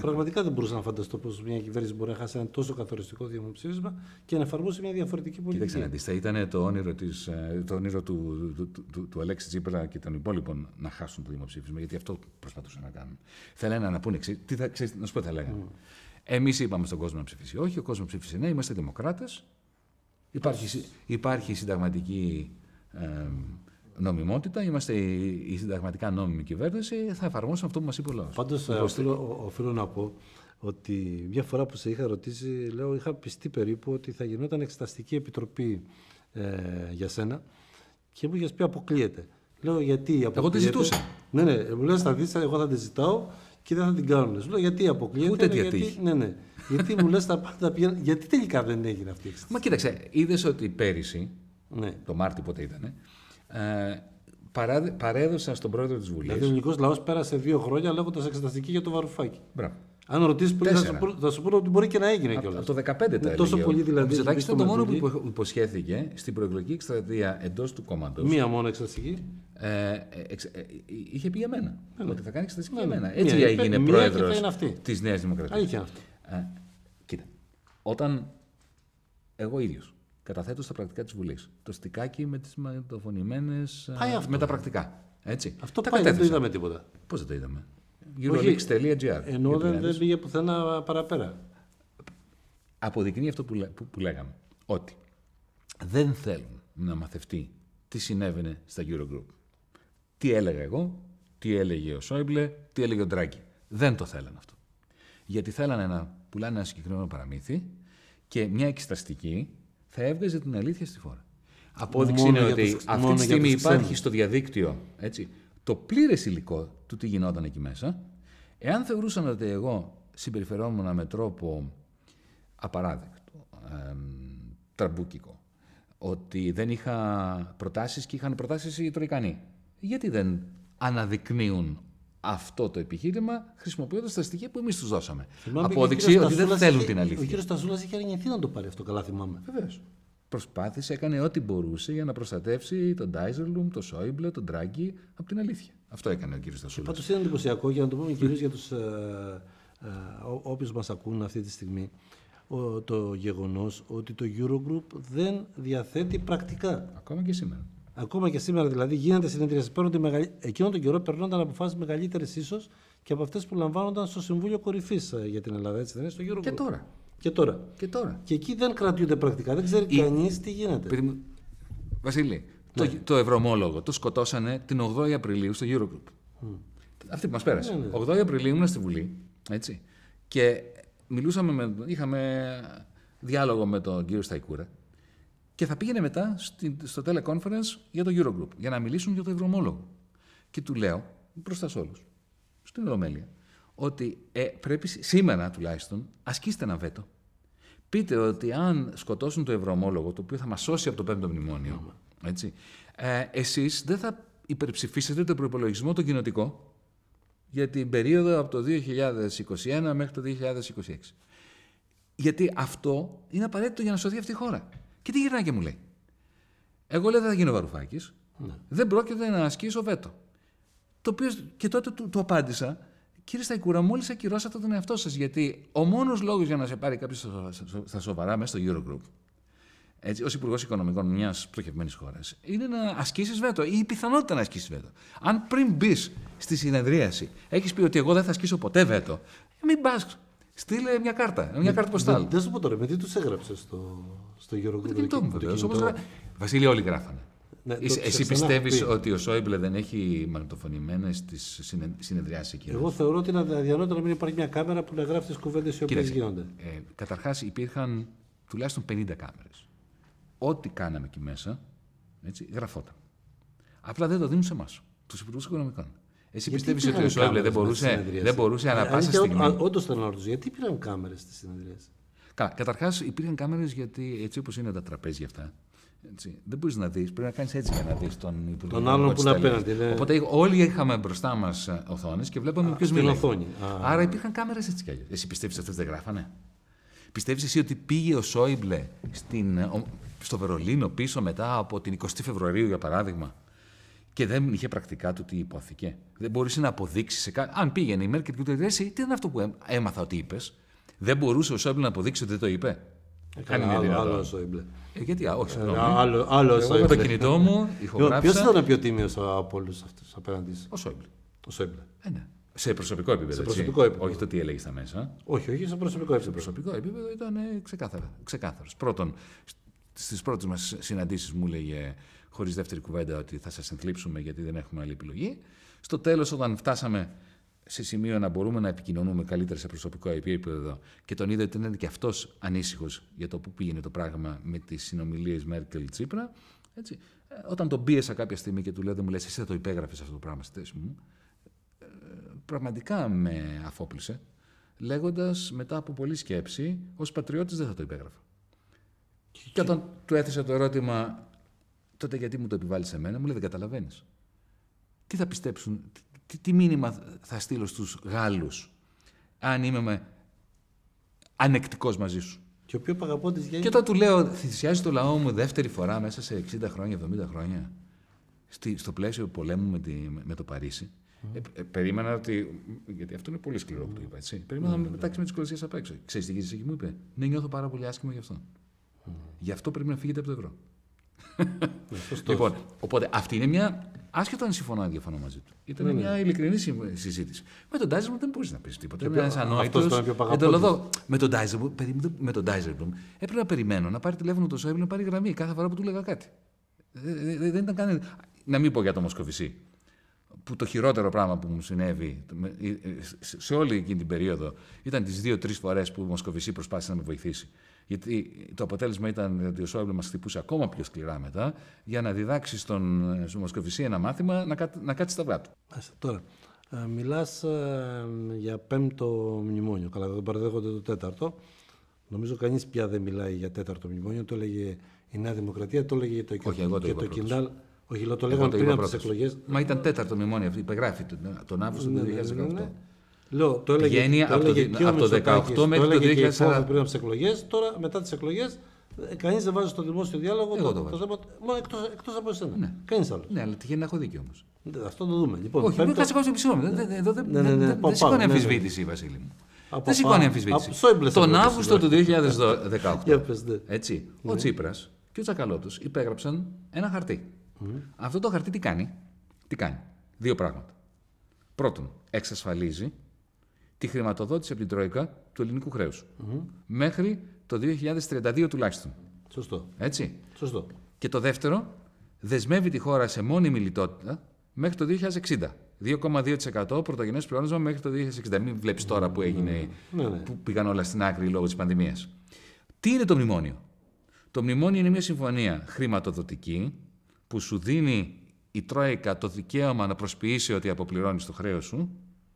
Πραγματικά δεν μπορούσα να φανταστώ πώ μια κυβέρνηση μπορεί να χάσει ένα τόσο καθοριστικό δημοψήφισμα και να εφαρμόσει μια διαφορετική πολιτική. Κοίταξε να δεις, θα ήταν το όνειρο, της, ε, το όνειρο του, του, του, του, του Αλέξη Τσίπρα και των υπόλοιπων να χάσουν το δημοψήφισμα, γιατί αυτό προσπαθούσαν να κάνουν. Θέλανε να πούνε, τι θα, ξέρεις, να σου πω τι θα λέγανε. Mm. Εμείς είπαμε στον κόσμο να ψηφίσει όχι, ο κόσμος ψήφισε ναι, είμαστε δημοκράτες. Υπάρχει, υπάρχει συνταγματική ε, νομιμότητα, είμαστε η, η συνταγματικά νόμιμη κυβέρνηση, θα εφαρμόσουμε αυτό που μας είπε ο λαός. Πάντως, ε, οφείλω, οφείλω να πω ότι μια φορά που σε είχα ρωτήσει, λέω, είχα πιστεί περίπου ότι θα γινόταν εξεταστική επιτροπή ε, για σένα και μου είχες πει αποκλείεται. Λέω γιατί αποκλείεται. Εγώ τη ζητούσα. Ναι, ναι, μου λέει θα δεις, εγώ θα τη ζητάω και δεν θα την κάνουν. Σου λέω γιατί αποκλείεται. Ούτε γιατί, ναι, ναι. γιατί μου λες τα πάντα πηγαίνουν. Γιατί τελικά δεν έγινε αυτή η εξεταστική. Μα κοίταξε, είδες ότι πέρυσι, ναι. το Μάρτιο πότε ήταν, ε, παρέδωσα στον πρόεδρο της Βουλή. Δηλαδή ο ελληνικός λαός πέρασε δύο χρόνια λέγοντας εξεταστική για το βαρουφάκι. Μπράβο. Αν ρωτήσεις πολύ, θα, θα σου πούνε ότι μπορεί και να έγινε κιόλας. Από το 2015 τα Τόσο πολύ δηλαδή. Ο Μητσοτάκη ήταν το μόνο που υποσχέθηκε στην προεκλογική εκστρατεία εντός του κόμματο. Μία μόνο εξεταστική. Ε, εξ, ε, είχε πει για μένα. Ναι. Ότι θα κάνει εξεταστική για μένα. Έτσι μία, έγινε πρόεδρος της Νέας Δημοκρατίας. Αλήθεια αυτό. Ε, κοίτα. Όταν εγώ ίδιος καταθέτω στα πρακτικά της Βουλής το στικάκι με τις μεταφωνημένε. με τα πρακτικά. Έτσι. Αυτό πάει, δεν το είδαμε τίποτα. Πώς δεν το είδαμε; Euroleaks.gr. Ενώ δεν, δεν πήγε πουθενά παραπέρα. Αποδεικνύει αυτό που, που, που λέγαμε. Ότι δεν θέλουν να μαθευτεί τι συνέβαινε στα Eurogroup. Τι έλεγα εγώ, τι έλεγε ο Σόιμπλε, τι έλεγε ο Ντράγκη. Δεν το θέλανε αυτό. Γιατί θέλανε να πουλάνε ένα συγκεκριμένο παραμύθι και μια εξεταστική θα έβγαζε την αλήθεια στη φόρα. Απόδειξη είναι ότι αυτή τη στιγμή υπάρχει στο διαδίκτυο έτσι, το πλήρες υλικό του τι γινόταν εκεί μέσα, εάν θεωρούσαν ότι εγώ συμπεριφερόμουν με τρόπο απαράδεκτο, ε, τραμπούκικο, ότι δεν είχα προτάσεις και είχαν προτάσεις οι Τροϊκανοί, γιατί δεν αναδεικνύουν αυτό το επιχείρημα χρησιμοποιώντας τα στοιχεία που εμείς τους δώσαμε; Απόδειξη ότι δεν θέλουν την αλήθεια. Ο κύριος Ταζούλα είχε αρνηθεί να το πάρει αυτό, καλά θυμάμαι. Βεβαίως προσπάθησε, έκανε ό,τι μπορούσε για να προστατεύσει τον Ντάιζερλουμ, τον Σόιμπλε, τον Τράγκη από την αλήθεια. Αυτό έκανε ο κ. Στασούλα. Πάντως είναι εντυπωσιακό, για να το πούμε κυρίως για τους ε, ε, όποιους μας ακούν αυτή τη στιγμή, το γεγονός ότι το Eurogroup δεν διαθέτει πρακτικά. Ακόμα και σήμερα. Ακόμα και σήμερα δηλαδή γίνεται συνεδρία. Παίρνονται μεγαλ... Εκείνο τον καιρό περνόνταν αποφάσεις μεγαλύτερε ίσως και από αυτές που λαμβάνονταν στο Συμβούλιο Κορυφής για την Ελλάδα, έτσι δεν είναι, στο Eurogroup. Και τώρα. Και τώρα. Και τώρα. Και εκεί δεν κρατιούνται πρακτικά. Δεν ξέρει Η- κανείς τι γίνεται. Παιδί μου, Βασίλη, το, το ευρωομόλογο το σκοτώσανε την 8η Απριλίου στο Eurogroup. Αυτή που μας πέρασε. 8η Απριλίου ήμουν στη Βουλή. Έτσι. Και μιλούσαμε με, είχαμε διάλογο με τον κύριο Σταϊκούρα και θα πήγαινε μετά στη- στο teleconference για το Eurogroup για να μιλήσουν για το ευρωομόλογο. Και του λέω μπροστά σε όλους, στην Ολομέλεια, ότι ε, πρέπει σ- σήμερα τουλάχιστον ασκήστε ένα βέτο. Πείτε ότι αν σκοτώσουν το ευρωομόλογο, το οποίο θα μας σώσει από το πέμπτο μνημόνιο, έτσι, ε, εσείς δεν θα υπερψηφίσετε το προπολογισμό το κοινοτικό για την περίοδο από το 2021 μέχρι το 2026. Γιατί αυτό είναι απαραίτητο για να σωθεί αυτή η χώρα. Και τι γυρνάει και μου λέει. Εγώ λέω δεν θα γίνω βαρουφάκης. Δεν πρόκειται να ασκήσω βέτο. Το οποίο και τότε του, του απάντησα, κύριε Σταϊκούρα, μόλις ακυρώσατε τον εαυτό σας. Γιατί ο μόνος λόγος για να σε πάρει κάποιος στα, στα- στα σοβαρά μέσα στο Eurogroup, έτσι, ως Υπουργός Οικονομικών μιας πτωχευμένη χώρας, είναι να ασκήσεις βέτο ή η πιθανότητα να ασκήσεις βέτο. Αν πριν μπεις στη συνεδρίαση έχεις πει ότι εγώ δεν θα ασκήσω ποτέ βέτο, μην πας. Στείλε μια κάρτα, μια κάρτα ποστάλ. Δεν, δεν σου πω τώρα, με τι τους έγραψες στο, στο Eurogroup. Το κινητό μου το βεβαίω. κινητό. Βασίλη, όλοι γράφανε. Ναι, το εσύ ξέρεις, εσύ δεν έχω πιστεύεις πει. ότι ο Σόιμπλε δεν έχει μαγνητοφωνημένες τις συνεδριάσεις εκεί. Εγώ θεωρώ ότι είναι αδιανόητο να μην υπάρχει μια κάμερα που να γράφει τις κουβέντες οι οποίες Κοίταξε, γίνονται. Ε, Καταρχάς υπήρχαν τουλάχιστον 50 κάμερες. Ό,τι κάναμε εκεί μέσα έτσι, γραφόταν. Απλά δεν το δίνουν σε εμάς, τους υπουργούς οικονομικών. Εσύ Γιατί πιστεύεις ότι πήραν ο Σόιμπλε κάμερες δεν με στη μπορούσε, συνεδρίαση; δεν μπορούσε ανά Ε, πάσα αλήθεια, στιγμή; ό- Όντως θέλω να ρωτήσω, γιατί πήραν κάμερες στη συνεδρίαση; Καλά, καταρχάς υπήρχαν κάμερες γιατί έτσι όπως είναι τα τραπέζια αυτά. Έτσι, δεν μπορείς να δεις, πρέπει να κάνεις έτσι για να δεις τον υπουργό. Τον άλλον της που είναι Ιταλίας. απέναντι, ναι. Οπότε όλοι είχαμε μπροστά μας οθόνες και βλέπαμε ποιος στην μιλάει. οθόνη. Α. Άρα υπήρχαν κάμερες έτσι κι αλλιώς. Εσύ πιστεύεις αυτές δεν γράφανε; Πιστεύεις εσύ ότι πήγε ο Σόιμπλε στην, ο- στο Βερολίνο πίσω μετά από την 20 Φεβρουαρίου, για παράδειγμα, και δεν είχε πρακτικά του τι ειπώθηκε. Δεν μπορούσε να αποδείξει σε κάτι. Αν πήγαινε η Μέρκελ και του λέει: «Εσύ, Τι είναι αυτό που έμ- έμαθα ότι είπες; Δεν μπορούσε ο Σόιμπλε να αποδείξει ότι δεν το είπε. Αν Καλά, είναι άλλο, δυνατόν. άλλο ο Σόιμπλε. Ε, γιατί, α, όχι, συγγνώμη. Άλλο, άλλο ο Εγώ με το Σόιμπλε. κινητό μου Ποιο ηχογράφησα. ήταν ο πιο τίμιος από όλους αυτούς απέναντι σου, Ο Σόιμπλε. ο Σόιμπλε. Ε, ναι. Σε προσωπικό επίπεδο. έτσι. προσωπικό επίπεδο. Όχι το τι έλεγε στα μέσα. Όχι, όχι, σε προσωπικό Σε επίπεδο. προσωπικό επίπεδο ήταν ε, ξεκάθαρα. Ξεκάθαρος. Πρώτον, στις πρώτες μας συναντήσεις μου έλεγε χωρίς δεύτερη κουβέντα ότι θα σας ενθλίψουμε γιατί δεν έχουμε άλλη επιλογή. Στο τέλος, όταν φτάσαμε σε σημείο να μπορούμε να επικοινωνούμε καλύτερα σε προσωπικό επίπεδο και τον είδε ότι ήταν και αυτός ανήσυχος για το πού πήγαινε το πράγμα με τις συνομιλίες Μέρκελ-Τσίπρα. Έτσι. Ε, Όταν τον πίεσα κάποια στιγμή και του λέω: Δεν μου λες, εσύ θα το υπέγραφες αυτό το πράγμα στη θέση μου. ε, Πραγματικά με αφόπλησε, λέγοντας μετά από πολλή σκέψη, ως πατριώτης δεν θα το υπέγραφα. Και όταν του έθεσε το ερώτημα, τότε γιατί μου το επιβάλλεις σε μένα, μου λέει: Δεν καταλαβαίνεις. Τι θα πιστέψουν, τι, τι μήνυμα θα στείλω στους Γάλλους, αν είμαι με ανεκτικός μαζί σου; Και ο πιο παγαπώντη Και γέννη. όταν του λέω, θυσιάζει το λαό μου δεύτερη φορά μέσα σε 60 χρόνια, 70 χρόνια, στη, στο πλαίσιο πολέμου με, τη, με το Παρίσι. Ε, ε, περίμενα ότι. Γιατί αυτό είναι πολύ σκληρό που του είπα, έτσι. Περίμενα να με πετάξει με τις κολοσσίες απ' έξω. Ξέρεις τι γύρισε και μου είπε. Ναι, νιώθω πάρα πολύ άσχημα γι' αυτό. Γι' αυτό πρέπει να φύγετε από το ευρώ. Λοιπόν, οπότε αυτή είναι μια. Άσχετο αν συμφωνώ ή διαφωνώ μαζί του. Ήταν μια ειλικρινή συμ- συζήτηση. Με τον Ντάιζερμπλουμ δεν μπορείς να πεις τίποτα. Είναι ποιο- ένας αυτός ανόητος. ήταν πιο παγαπώντας. Με τον Ντάιζερμπλουμ, περίμενε, με τον Ντάιζερμπλουμ έπρεπε να περιμένω να πάρει τηλέφωνο το Σόιμπλε να πάρει γραμμή κάθε φορά που του έλεγα κάτι. Ε, ε, ε, Δεν ήταν καν. Να μην πω για το Μοσκοβισί. Που το χειρότερο πράγμα που μου συνέβη με- ε, ε, σε- σε όλη εκείνη την περίοδο ήταν τις δύο-τρεις φορές που ο Μοσκοβισί προσπάθησε να με βοηθήσει. Γιατί το αποτέλεσμα ήταν ότι ο Σόιμπλε μας χτυπούσε ακόμα πιο σκληρά μετά για να διδάξει στον, ε, στον Μοσκοβισί ένα μάθημα να, κάτ- να κάτσει στα αυγά του. Μάλιστα. Τώρα, ε, μιλάς ε, για πέμπτο μνημόνιο. Καλά, δεν παραδέχονται το τέταρτο. Νομίζω κανείς πια δεν μιλάει για τέταρτο μνημόνιο. Το έλεγε η Νέα Δημοκρατία, το έλεγε το, Όχι, εγώ το και είπα το πρώτος. Κιντάλ. Όχι, λέω, το Εγώ λέγαμε το πριν είπα από τις πρώτος. εκλογές. Μα ήταν τέταρτο μνημόνιο αυτό. Υπεγράφει τον, τον Αύγουστο του 2018. Λέω, το έλεγε, Πηγαίνει το από το έλεγε δι- και ο από το Μητσοτάκης, 18 μέχρι το έλεγε και η 2040. Κόβα πριν από τις εκλογές. Τώρα, μετά τις εκλογές, κανείς δεν βάζει στο δημόσιο διάλογο Εγώ το, το το βάζω. θέμα. Μόνο εκτό από εσένα. Ναι. Κανείς άλλο. Ναι, αλλά τυχαίνει να έχω δίκιο όμως. Αυτό το δούμε. Λοιπόν, Όχι, μην πέμπτο- κάτσε κάτσε συγγνώμη. Δεν- δεν- Εδώ δεν Ναι, ναι, ναι, δεν- πάω, δεν σηκώνει πάω, ναι, ναι. αμφισβήτηση, Βασίλη μου. Από Δεν σηκώνει πα- αμφισβήτηση. από Σόιμπλες σε Τον ρωτήσω, Αύγουστο του 2018. (laughs) Για πες, ναι. Έτσι, ο Τσίπρας και ο Τσακαλώτος υπέγραψαν ένα χαρτί. Αυτό το χαρτί τι κάνει; Τι κάνει; Δύο πράγματα. Πρώτον, εξασφαλίζει τη χρηματοδότηση από την Τρόικα του ελληνικού χρέους. Μέχρι το 2032 τουλάχιστον. Σωστό. Έτσι. Σωστό. Και το δεύτερο, δεσμεύει τη χώρα σε μόνιμη λιτότητα μέχρι το 2060. 2,2% πρωτογενές πλεόνασμα μέχρι το 2060. Μην βλέπεις τώρα που έγινε, Ναι, ναι. που πήγαν όλα στην άκρη λόγω της πανδημίας. Τι είναι το μνημόνιο; Το μνημόνιο είναι μια συμφωνία χρηματοδοτική που σου δίνει η Τρόικα το δικαίωμα να προσποιήσει ότι αποπληρώνεις το χρέος σου.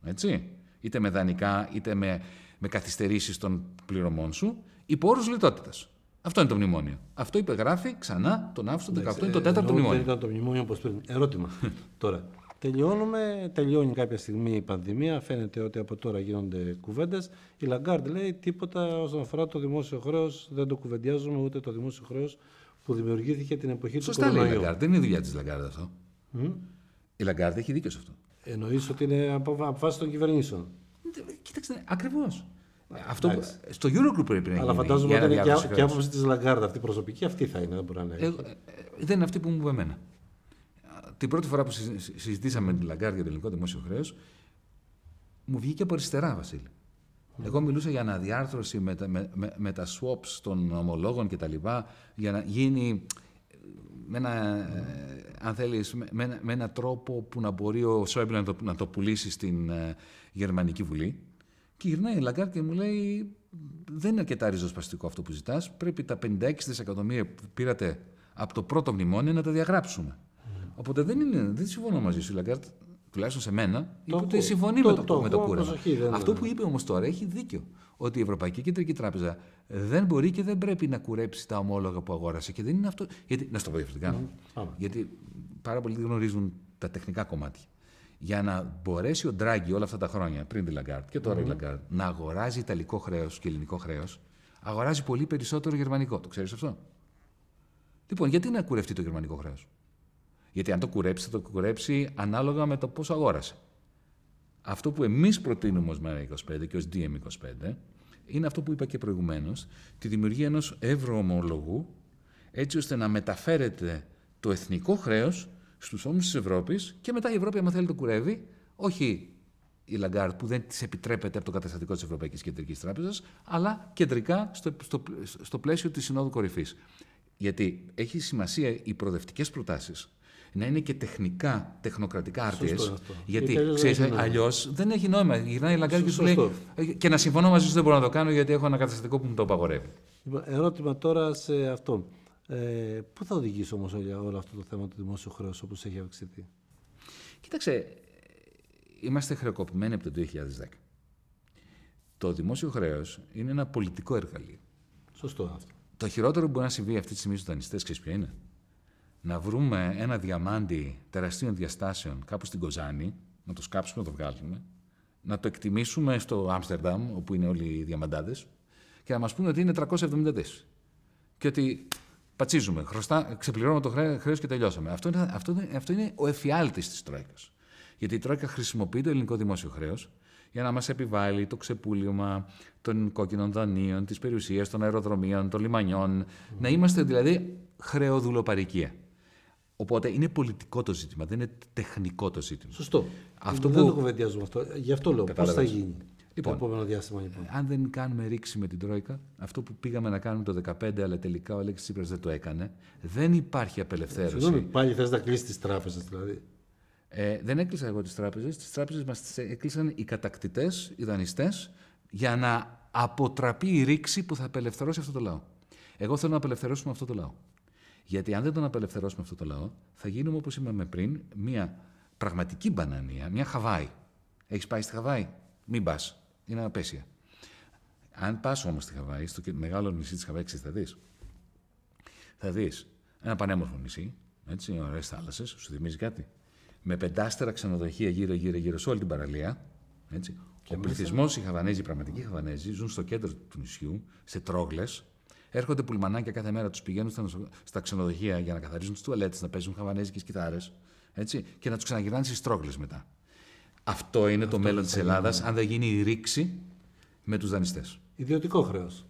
Έτσι. Είτε με δανεικά είτε με, με καθυστερήσεις των πληρωμών σου. Υπό όρου λιτότητας. Αυτό είναι το μνημόνιο. Αυτό υπεγράφει ξανά τον Αύγουστο του 2018. Είναι το Ε, τέταρτο ενώ μνημόνιο. Δεν ήταν το μνημόνιο όπως πριν. Ερώτημα. (laughs) τώρα. Τελειώνουμε, τελειώνει κάποια στιγμή η πανδημία. Φαίνεται ότι από τώρα γίνονται κουβέντες. Η Λαγκάρντ λέει τίποτα όσον αφορά το δημόσιο χρέος. Δεν το κουβεντιάζουμε ούτε το δημόσιο χρέος που δημιουργήθηκε την εποχή Σωστά του λέει η κορονοϊού. Λαγκάρντ. Δεν είναι δουλειά της Λαγκάρντ αυτό. Η Λαγκάρντ έχει δίκιο σε αυτό. Εννοείς ότι είναι απο- αποφάσεις των κυβερνήσεων. Κοίταξε, ακριβώς. Αυτό που- στο Eurogroup πρέπει να Αλλά γίνει. φαντάζομαι για ότι είναι αναδιάρθρωση και, και χρέους. άποψη της Λαγκάρντ αυτή προσωπική. Αυτή θα είναι, δεν μπορεί να είναι. Ε, ε, δεν είναι αυτή που μου είπε εμένα. Την πρώτη φορά που συ- συ- συζητήσαμε με την Λαγκάρντ για το ελληνικό δημόσιο χρέος, μου βγήκε από αριστερά, Βασίλη. Εγώ μιλούσα για αναδιάρθρωση με τα, με, με, με τα swaps των ομολόγων κτλ. για να γίνει ε, με ένα, ε, αν θέλεις, με, με ένα, με ένα τρόπο που να μπορεί ο Σόιμπλε να το, να το πουλήσει στην ε, Γερμανική Βουλή. Και γυρνάει η Λαγκάρντ και μου λέει: Δεν είναι αρκετά ριζοσπαστικό αυτό που ζητάς. Πρέπει τα 56 δισεκατομμύρια που πήρατε από το πρώτο μνημόνιο να τα διαγράψουμε. Οπότε δεν, είναι, δεν συμφωνώ μαζί σου, η Λαγκάρντ, τουλάχιστον σε μένα, είπε ότι ακούω. συμφωνεί Το- με το, το με το ακούω, κούρεμα. προσοχή, δεν- Αυτό που είπε όμως τώρα έχει δίκιο. Ότι η Ευρωπαϊκή Κεντρική Τράπεζα δεν μπορεί και δεν πρέπει να κουρέψει τα ομόλογα που αγόρασε. Και δεν είναι αυτό. Γιατί, να σου το πω διαφορετικά. πάμε. Γιατί πάρα πολλοί δεν γνωρίζουν τα τεχνικά κομμάτια. Για να μπορέσει ο Ντράγκη όλα αυτά τα χρόνια, πριν τη Λαγκάρντ και τώρα η Λαγκάρντ, να αγοράζει ιταλικό χρέος και ελληνικό χρέος, αγοράζει πολύ περισσότερο γερμανικό. Το ξέρεις αυτό; Λοιπόν, γιατί να κουρευτεί το γερμανικό χρέος; Γιατί αν το κουρέψει, θα το κουρέψει ανάλογα με το πόσο αγόρασε. Αυτό που εμείς προτείνουμε ως ΜΕΡΑ25 και ως DM25 είναι αυτό που είπα και προηγουμένως, τη δημιουργία ενός ευρωομόλογου, έτσι ώστε να μεταφέρεται το εθνικό χρέος στους ώμους της Ευρώπης και μετά η Ευρώπη, αν θέλει, το κουρεύει, όχι η Λαγκάρντ που δεν της επιτρέπεται από το καταστατικό της Ευρωπαϊκής Κεντρικής Τράπεζας, αλλά κεντρικά στο, στο, στο πλαίσιο της Συνόδου Κορυφής. Γιατί έχει σημασία οι προοδευτικές προτάσεις να είναι και τεχνικά, τεχνοκρατικά άρτιες. Σωστό αυτό. Γιατί Γιατί αλλιώς δεν ξέρεις, έχει νόημα. αλλιώς δεν έχει νόημα. Γυρνάει η Λαγκάρντ και σου λέει. Σωστό. «Ε, Και να συμφωνώ μαζί σου δεν μπορώ να το κάνω γιατί έχω ένα καταστατικό που μου το απαγορεύει. Λοιπόν, ερώτημα τώρα σε αυτό. Ε, πού θα οδηγήσει όμως όλο αυτό το θέμα του δημόσιου χρέους όπως έχει αυξηθεί; Κοίταξε, είμαστε χρεοκοπημένοι από το 2010. Το δημόσιο χρέος είναι ένα πολιτικό εργαλείο. Σωστό αυτό. Το χειρότερο που μπορεί να συμβεί αυτή τη στιγμή στους δανειστές, ξέρεις ποιο είναι; Να βρούμε ένα διαμάντι τεραστίων διαστάσεων κάπου στην Κοζάνη, να το σκάψουμε, να το βγάλουμε, να το εκτιμήσουμε στο Άμστερνταμ, όπου είναι όλοι οι διαμαντάδες, και να μας πούνε ότι είναι 370 δις. Και ότι πατσίζουμε, χρωστά, ξεπληρώνουμε το χρέος και τελειώσαμε. Αυτό είναι, αυτό είναι, αυτό είναι ο εφιάλτης της Τρόικας. Γιατί η Τρόικα χρησιμοποιεί το ελληνικό δημόσιο χρέος για να μας επιβάλλει το ξεπούλημα των κόκκινων δανείων, της περιουσίας, των αεροδρομίων, των λιμανιών. Να είμαστε δηλαδή χρεοδουλοπαρικία. Οπότε είναι πολιτικό το ζήτημα, δεν είναι τεχνικό το ζήτημα. Σωστό. Αυτό δεν που- το κουβεντιάζουμε αυτό. Γι' αυτό λέω. Πώς θα Κατάλαβες. γίνει Λοιπόν. το επόμενο διάστημα λοιπόν; Αν δεν κάνουμε ρήξη με την Τρόικα, αυτό που πήγαμε να κάνουμε το 2015, αλλά τελικά ο Αλέξης Τσίπρας δεν το έκανε, δεν υπάρχει απελευθέρωση. Συγγνώμη, πάλι θες να κλείσεις τις τράπεζες δηλαδή. Ε, δεν έκλεισα εγώ τις τράπεζες. Τις τράπεζες μας τις έκλεισαν οι κατακτητές, οι δανειστές, για να αποτραπεί η ρήξη που θα απελευθερώσει αυτό το λαό. Εγώ θέλω να απελευθερώσουμε αυτό το λαό. Γιατί αν δεν τον απελευθερώσουμε αυτό το λαό, θα γίνουμε όπως είπαμε πριν, μια πραγματική μπανανία, μια Χαβάη. Έχεις πάει στη Χαβάη, μην πας. Είναι απέσια. Αν πας όμως στη Χαβάη, στο μεγάλο νησί της Χαβάης, ξέρεις τι θα δεις. Θα δεις ένα πανέμορφο νησί, έτσι, ωραίες θάλασσες, σου θυμίζει κάτι. Με πεντάστερα ξενοδοχεία γύρω-γύρω-γύρω σε όλη την παραλία. Έτσι. Ο πληθυσμός, οι Χαβανέζοι, οι πραγματικοί Χαβανέζοι, ζουν στο κέντρο του νησιού, σε τρόγλες. Έρχονται πουλμανάκια κάθε μέρα, τους πηγαίνουν στα, νοσο- στα ξενοδοχεία για να καθαρίζουν τις τουαλέτες, να παίζουν χαβανέζικε κιθάρες, έτσι, και να τους ξαναγυρνάνε στις τρόγλε μετά. Αυτό είναι το μέλλον της Ελλάδας, αν δεν γίνει η ρήξη με τους δανειστές. Ιδιωτικό χρέος.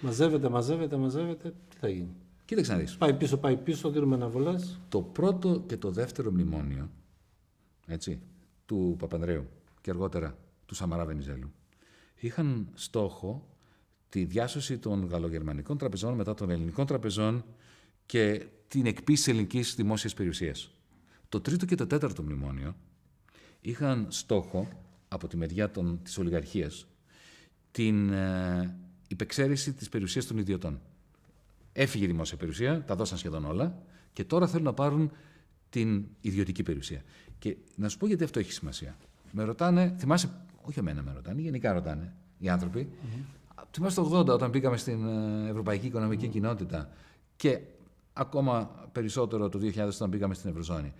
Μαζεύεται, μαζεύεται, μαζεύεται. Τι θα γίνει. Κοίταξε να δεις. Πάει πίσω, πάει πίσω, δίνουμε αναβολέ. Το πρώτο και το δεύτερο μνημόνιο, έτσι, του Παπανδρέου και αργότερα του Σαμαρά Βενιζέλου είχαν στόχο τη διάσωση των γαλλογερμανικών τραπεζών μετά των ελληνικών τραπεζών και την εκπίση ελληνικής δημόσιας περιουσίας. Το τρίτο και το τέταρτο μνημόνιο είχαν στόχο από τη μεριά των, της ολιγαρχίας την ε, υπεξαίρεση της περιουσίας των ιδιωτών. Έφυγε η δημόσια περιουσία, τα δώσαν σχεδόν όλα και τώρα θέλουν να πάρουν την ιδιωτική περιουσία. Και να σου πω γιατί αυτό έχει σημασία. Με ρωτάνε, θυμάσαι, όχι εμένα με ρωτάνε, γενικά ρωτάνε οι άνθρωποι. Mm-hmm. Θυμάσαι το 80 όταν πήγαμε στην ε, Ευρωπαϊκή Οικονομική Κοινότητα και ακόμα περισσότερο το 2000 όταν πήγαμε στην Ευρωζώνη.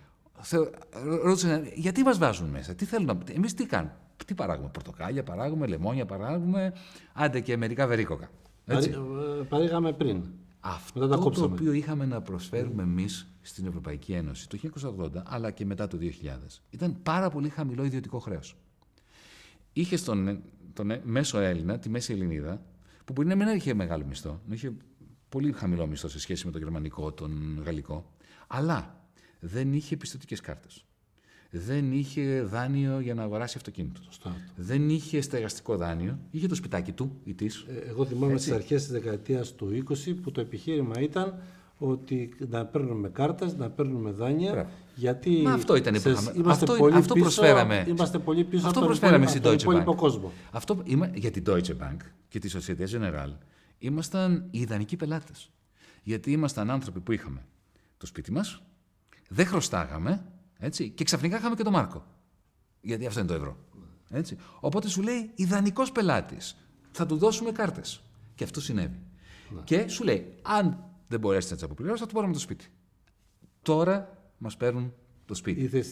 Ρώτησαν γιατί μας βάζουν μέσα, τι θέλουν να. Εμείς τι κάνουμε. Τι παράγουμε, Πορτοκάλια παράγουμε, λεμόνια παράγουμε, άντε και μερικά βερίκοκα. Έτσι. Ε, παρήγαμε πριν. Αυτό το οποίο είχαμε να προσφέρουμε εμείς στην Ευρωπαϊκή Ένωση το 1980 αλλά και μετά το 2000 ήταν πάρα πολύ χαμηλό ιδιωτικό χρέος. Είχε τον, τον μέσο Έλληνα, τη μέση Ελληνίδα, που μπορεί να μην είχε μεγάλο μισθό, να είχε πολύ χαμηλό μισθό σε σχέση με τον γερμανικό, τον γαλλικό, αλλά δεν είχε πιστοτικές κάρτες. Δεν είχε δάνειο για να αγοράσει αυτοκίνητο. Σωστά. Δεν είχε στεγαστικό δάνειο. Είχε το σπιτάκι του ή της. Ε, εγώ θυμάμαι στι αρχές της δεκαετίας του 20 που το επιχείρημα ήταν ότι να παίρνουμε κάρτες, να παίρνουμε δάνεια. Γιατί Μα αυτό ήταν σε, είμαστε αυτό, πολύ αυτό πίσω, προσφέραμε. Είμαστε πολύ πίσω αυτό προσφέραμε στην Deutsche Bank. κόσμο. Αυτό, για την Deutsche Bank και τη Societe Generale ήμασταν οι ιδανικοί πελάτες. Γιατί ήμασταν άνθρωποι που είχαμε το σπίτι μας, δεν χρωστάγαμε έτσι, και ξαφνικά είχαμε και τον Μάρκο. Γιατί αυτό είναι το ευρώ. Έτσι. Οπότε σου λέει ιδανικός πελάτης. Θα του δώσουμε κάρτες. Και αυτό συνέβη. Ναι. Και σου λέει, αν δεν μπορέσετε να τις αποπληρώσετε, θα του πάρουμε το σπίτι. Τώρα μας παίρνουν το σπίτι.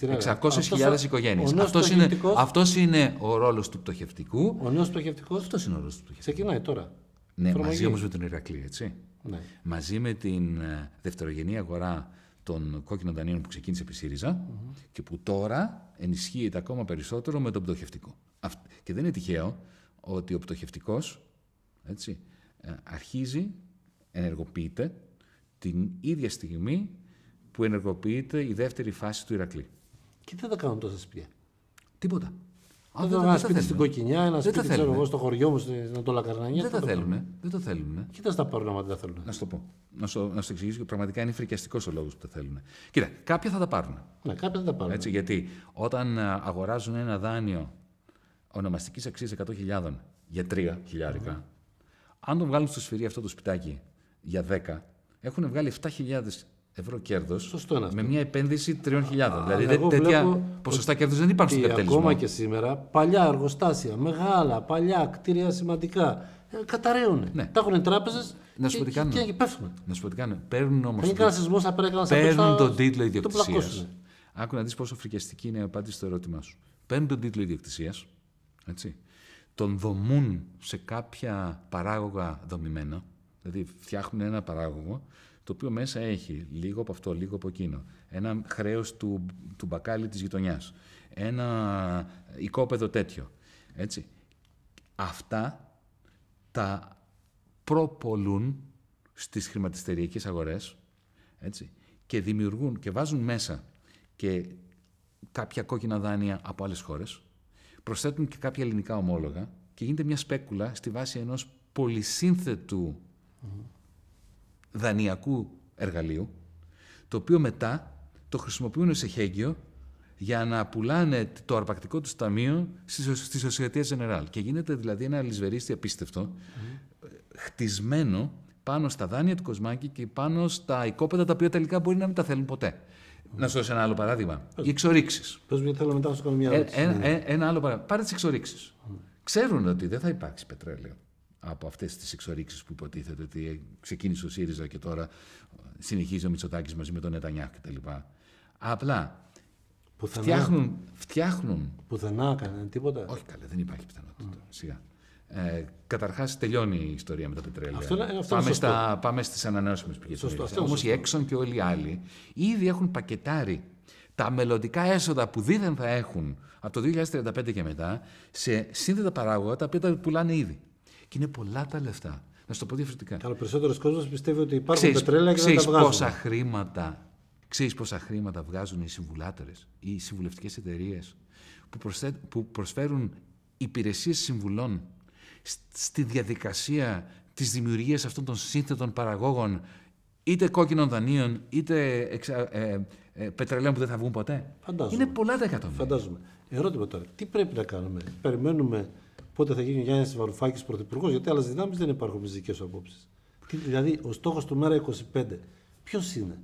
600.000 οικογένειες. Αυτός είναι, αυτός είναι ο ρόλος του πτωχευτικού. Ο νέος πτωχευτικό. Αυτός είναι ο ρόλος του πτωχευτικού. Ξεκινάει τώρα. Ναι, μαζί όμως με τον Ηρακλή, έτσι. Ναι. Μαζί με την ε, δευτερογενή αγορά των κόκκινων δανείων που ξεκίνησε επί ΣΥΡΙΖΑ και που τώρα ενισχύεται ακόμα περισσότερο με τον πτωχευτικό. Και δεν είναι τυχαίο ότι ο πτωχευτικός ε, αρχίζει, ενεργοποιείται την ίδια στιγμή που ενεργοποιείται η δεύτερη φάση του Ηρακλή. Και τι θα κάνουν τόσα σπίτια. Τίποτα. Αν δεν ένα σπίτι στην Κοκκινιά, ένα σπίτι ξέρω εγώ, στο χωριό μου, στην το Λακαρνανιά. Δεν τα θέλουν. Δεν το θέλουν. Κοίτα τα πάρουν άμα δεν τα θέλουν. Να σου το πω. Να σου, να σου εξηγήσω και πραγματικά είναι φρικιαστικός ο λόγος που τα θέλουν. Κοίτα, κάποια θα τα πάρουν. Ναι, κάποια θα τα πάρουν. Έτσι, γιατί όταν αγοράζουν ένα δάνειο ονομαστικής αξίας 100.000 για 3 χιλιάρικα, mm. αν τον βγάλουν στο σφυρί αυτό το σπιτάκι για 10, έχουν βγάλει 7.000 ευρώ κέρδο με μια επένδυση 3.000. Δηλαδή τέτοια ποσοστά κέρδο δεν υπάρχουν στο καπιταλισμό. Ακόμα και σήμερα παλιά εργοστάσια, μεγάλα, παλιά κτίρια σημαντικά. Ε, καταραίουν. Ναι. Τα έχουν τράπεζες να σου πω τι κάνουν. Και, και πέφτουν. Να σου πω τι κάνουν. Παίρνουν όμως. Παίρνουν τον τίτλο ιδιοκτησίας. Άκου να δεις πόσο φρικιαστική είναι η απάντηση στο ερώτημά σου. Παίρνουν τον τίτλο ιδιοκτησίας. Τον δομούν σε κάποια παράγωγα δομημένα. Δηλαδή φτιάχνουν ένα παράγωγο το οποίο μέσα έχει λίγο από αυτό, λίγο από εκείνο. Ένα χρέος του, του μπακάλι της γειτονιάς. Ένα οικόπεδο τέτοιο. Έτσι. Αυτά τα προπολούν στις χρηματιστεριακές αγορές έτσι, και δημιουργούν και βάζουν μέσα και κάποια κόκκινα δάνεια από άλλες χώρες, προσθέτουν και κάποια ελληνικά ομόλογα και γίνεται μια σπέκουλα στη βάση ενός πολυσύνθετου δανειακού εργαλείου, το οποίο μετά το χρησιμοποιούν σε χέγγιο για να πουλάνε το αρπακτικό τους ταμείο στη Societe Generale. Και γίνεται δηλαδή ένα αλυσβερίστη απίστευτο, χτισμένο πάνω στα δάνεια του Κοσμάκη και πάνω στα οικόπεδα τα οποία τελικά μπορεί να μην τα θέλουν ποτέ. Να σου δώσω ένα άλλο παράδειγμα. Οι εξορίξεις. Πες μου, θέλω μετά να σου κάνω μια ε, ερώτηση. Ένα, ένα, ένα άλλο παράδειγμα. Πάρε τις εξορίξεις. Ξέρουν ότι δεν θα υπάρξει πετρέλαιο από αυτές τις εξορίξεις που υποτίθεται ότι ξεκίνησε ο ΣΥΡΙΖΑ και τώρα συνεχίζει ο Μητσοτάκης μαζί με τον Νετανιάχ κτλ. Απλά Πουθενά, φτιάχνουν, φτιάχνουν. Πουθενά κανένα τίποτα. Όχι καλά, δεν υπάρχει πιθανότητα. Mm. Σιγά. Ε, Καταρχάς τελειώνει η ιστορία με τα πετρέλαια. Αυτό, αυτό πάμε, στα, πάμε στις ανανεώσιμες πηγές. Όμως οι έξω και όλοι οι άλλοι ήδη έχουν πακετάρει τα μελλοντικά έσοδα που δίθεν θα έχουν από το 2035 και μετά σε σύνθετα παράγωγα τα οποία τα πουλάνε ήδη. Και είναι πολλά τα λεφτά. Να σου το πω διαφορετικά. Αλλά περισσότερος κόσμος πιστεύει ότι υπάρχουν ξέρεις, πετρέλαια και δεν τα βγάζουν. Πόσα χρήματα, ξέρεις πόσα χρήματα βγάζουν οι συμβουλάτερε, οι συμβουλευτικές εταιρείες που, προσθέ, που προσφέρουν υπηρεσίες συμβουλών στη διαδικασία της δημιουργίας αυτών των σύνθετων παραγόγων είτε κόκκινων δανείων, είτε εξα, ε, ε, πετρελαίων που δεν θα βγουν ποτέ. Φαντάζομαι. Είναι πολλά τα εκατομμύρια. Φαντάζομαι. Ερώτημα τώρα, τι πρέπει να κάνουμε; Περιμένουμε πότε θα γίνει ο Γιάννης Βαρουφάκης πρωθυπουργός, γιατί άλλες δυνάμεις δεν υπάρχουν με τις δικές σου απόψεις. Δηλαδή, ο στόχος του ΜΕΡΑ 25, ποιος είναι;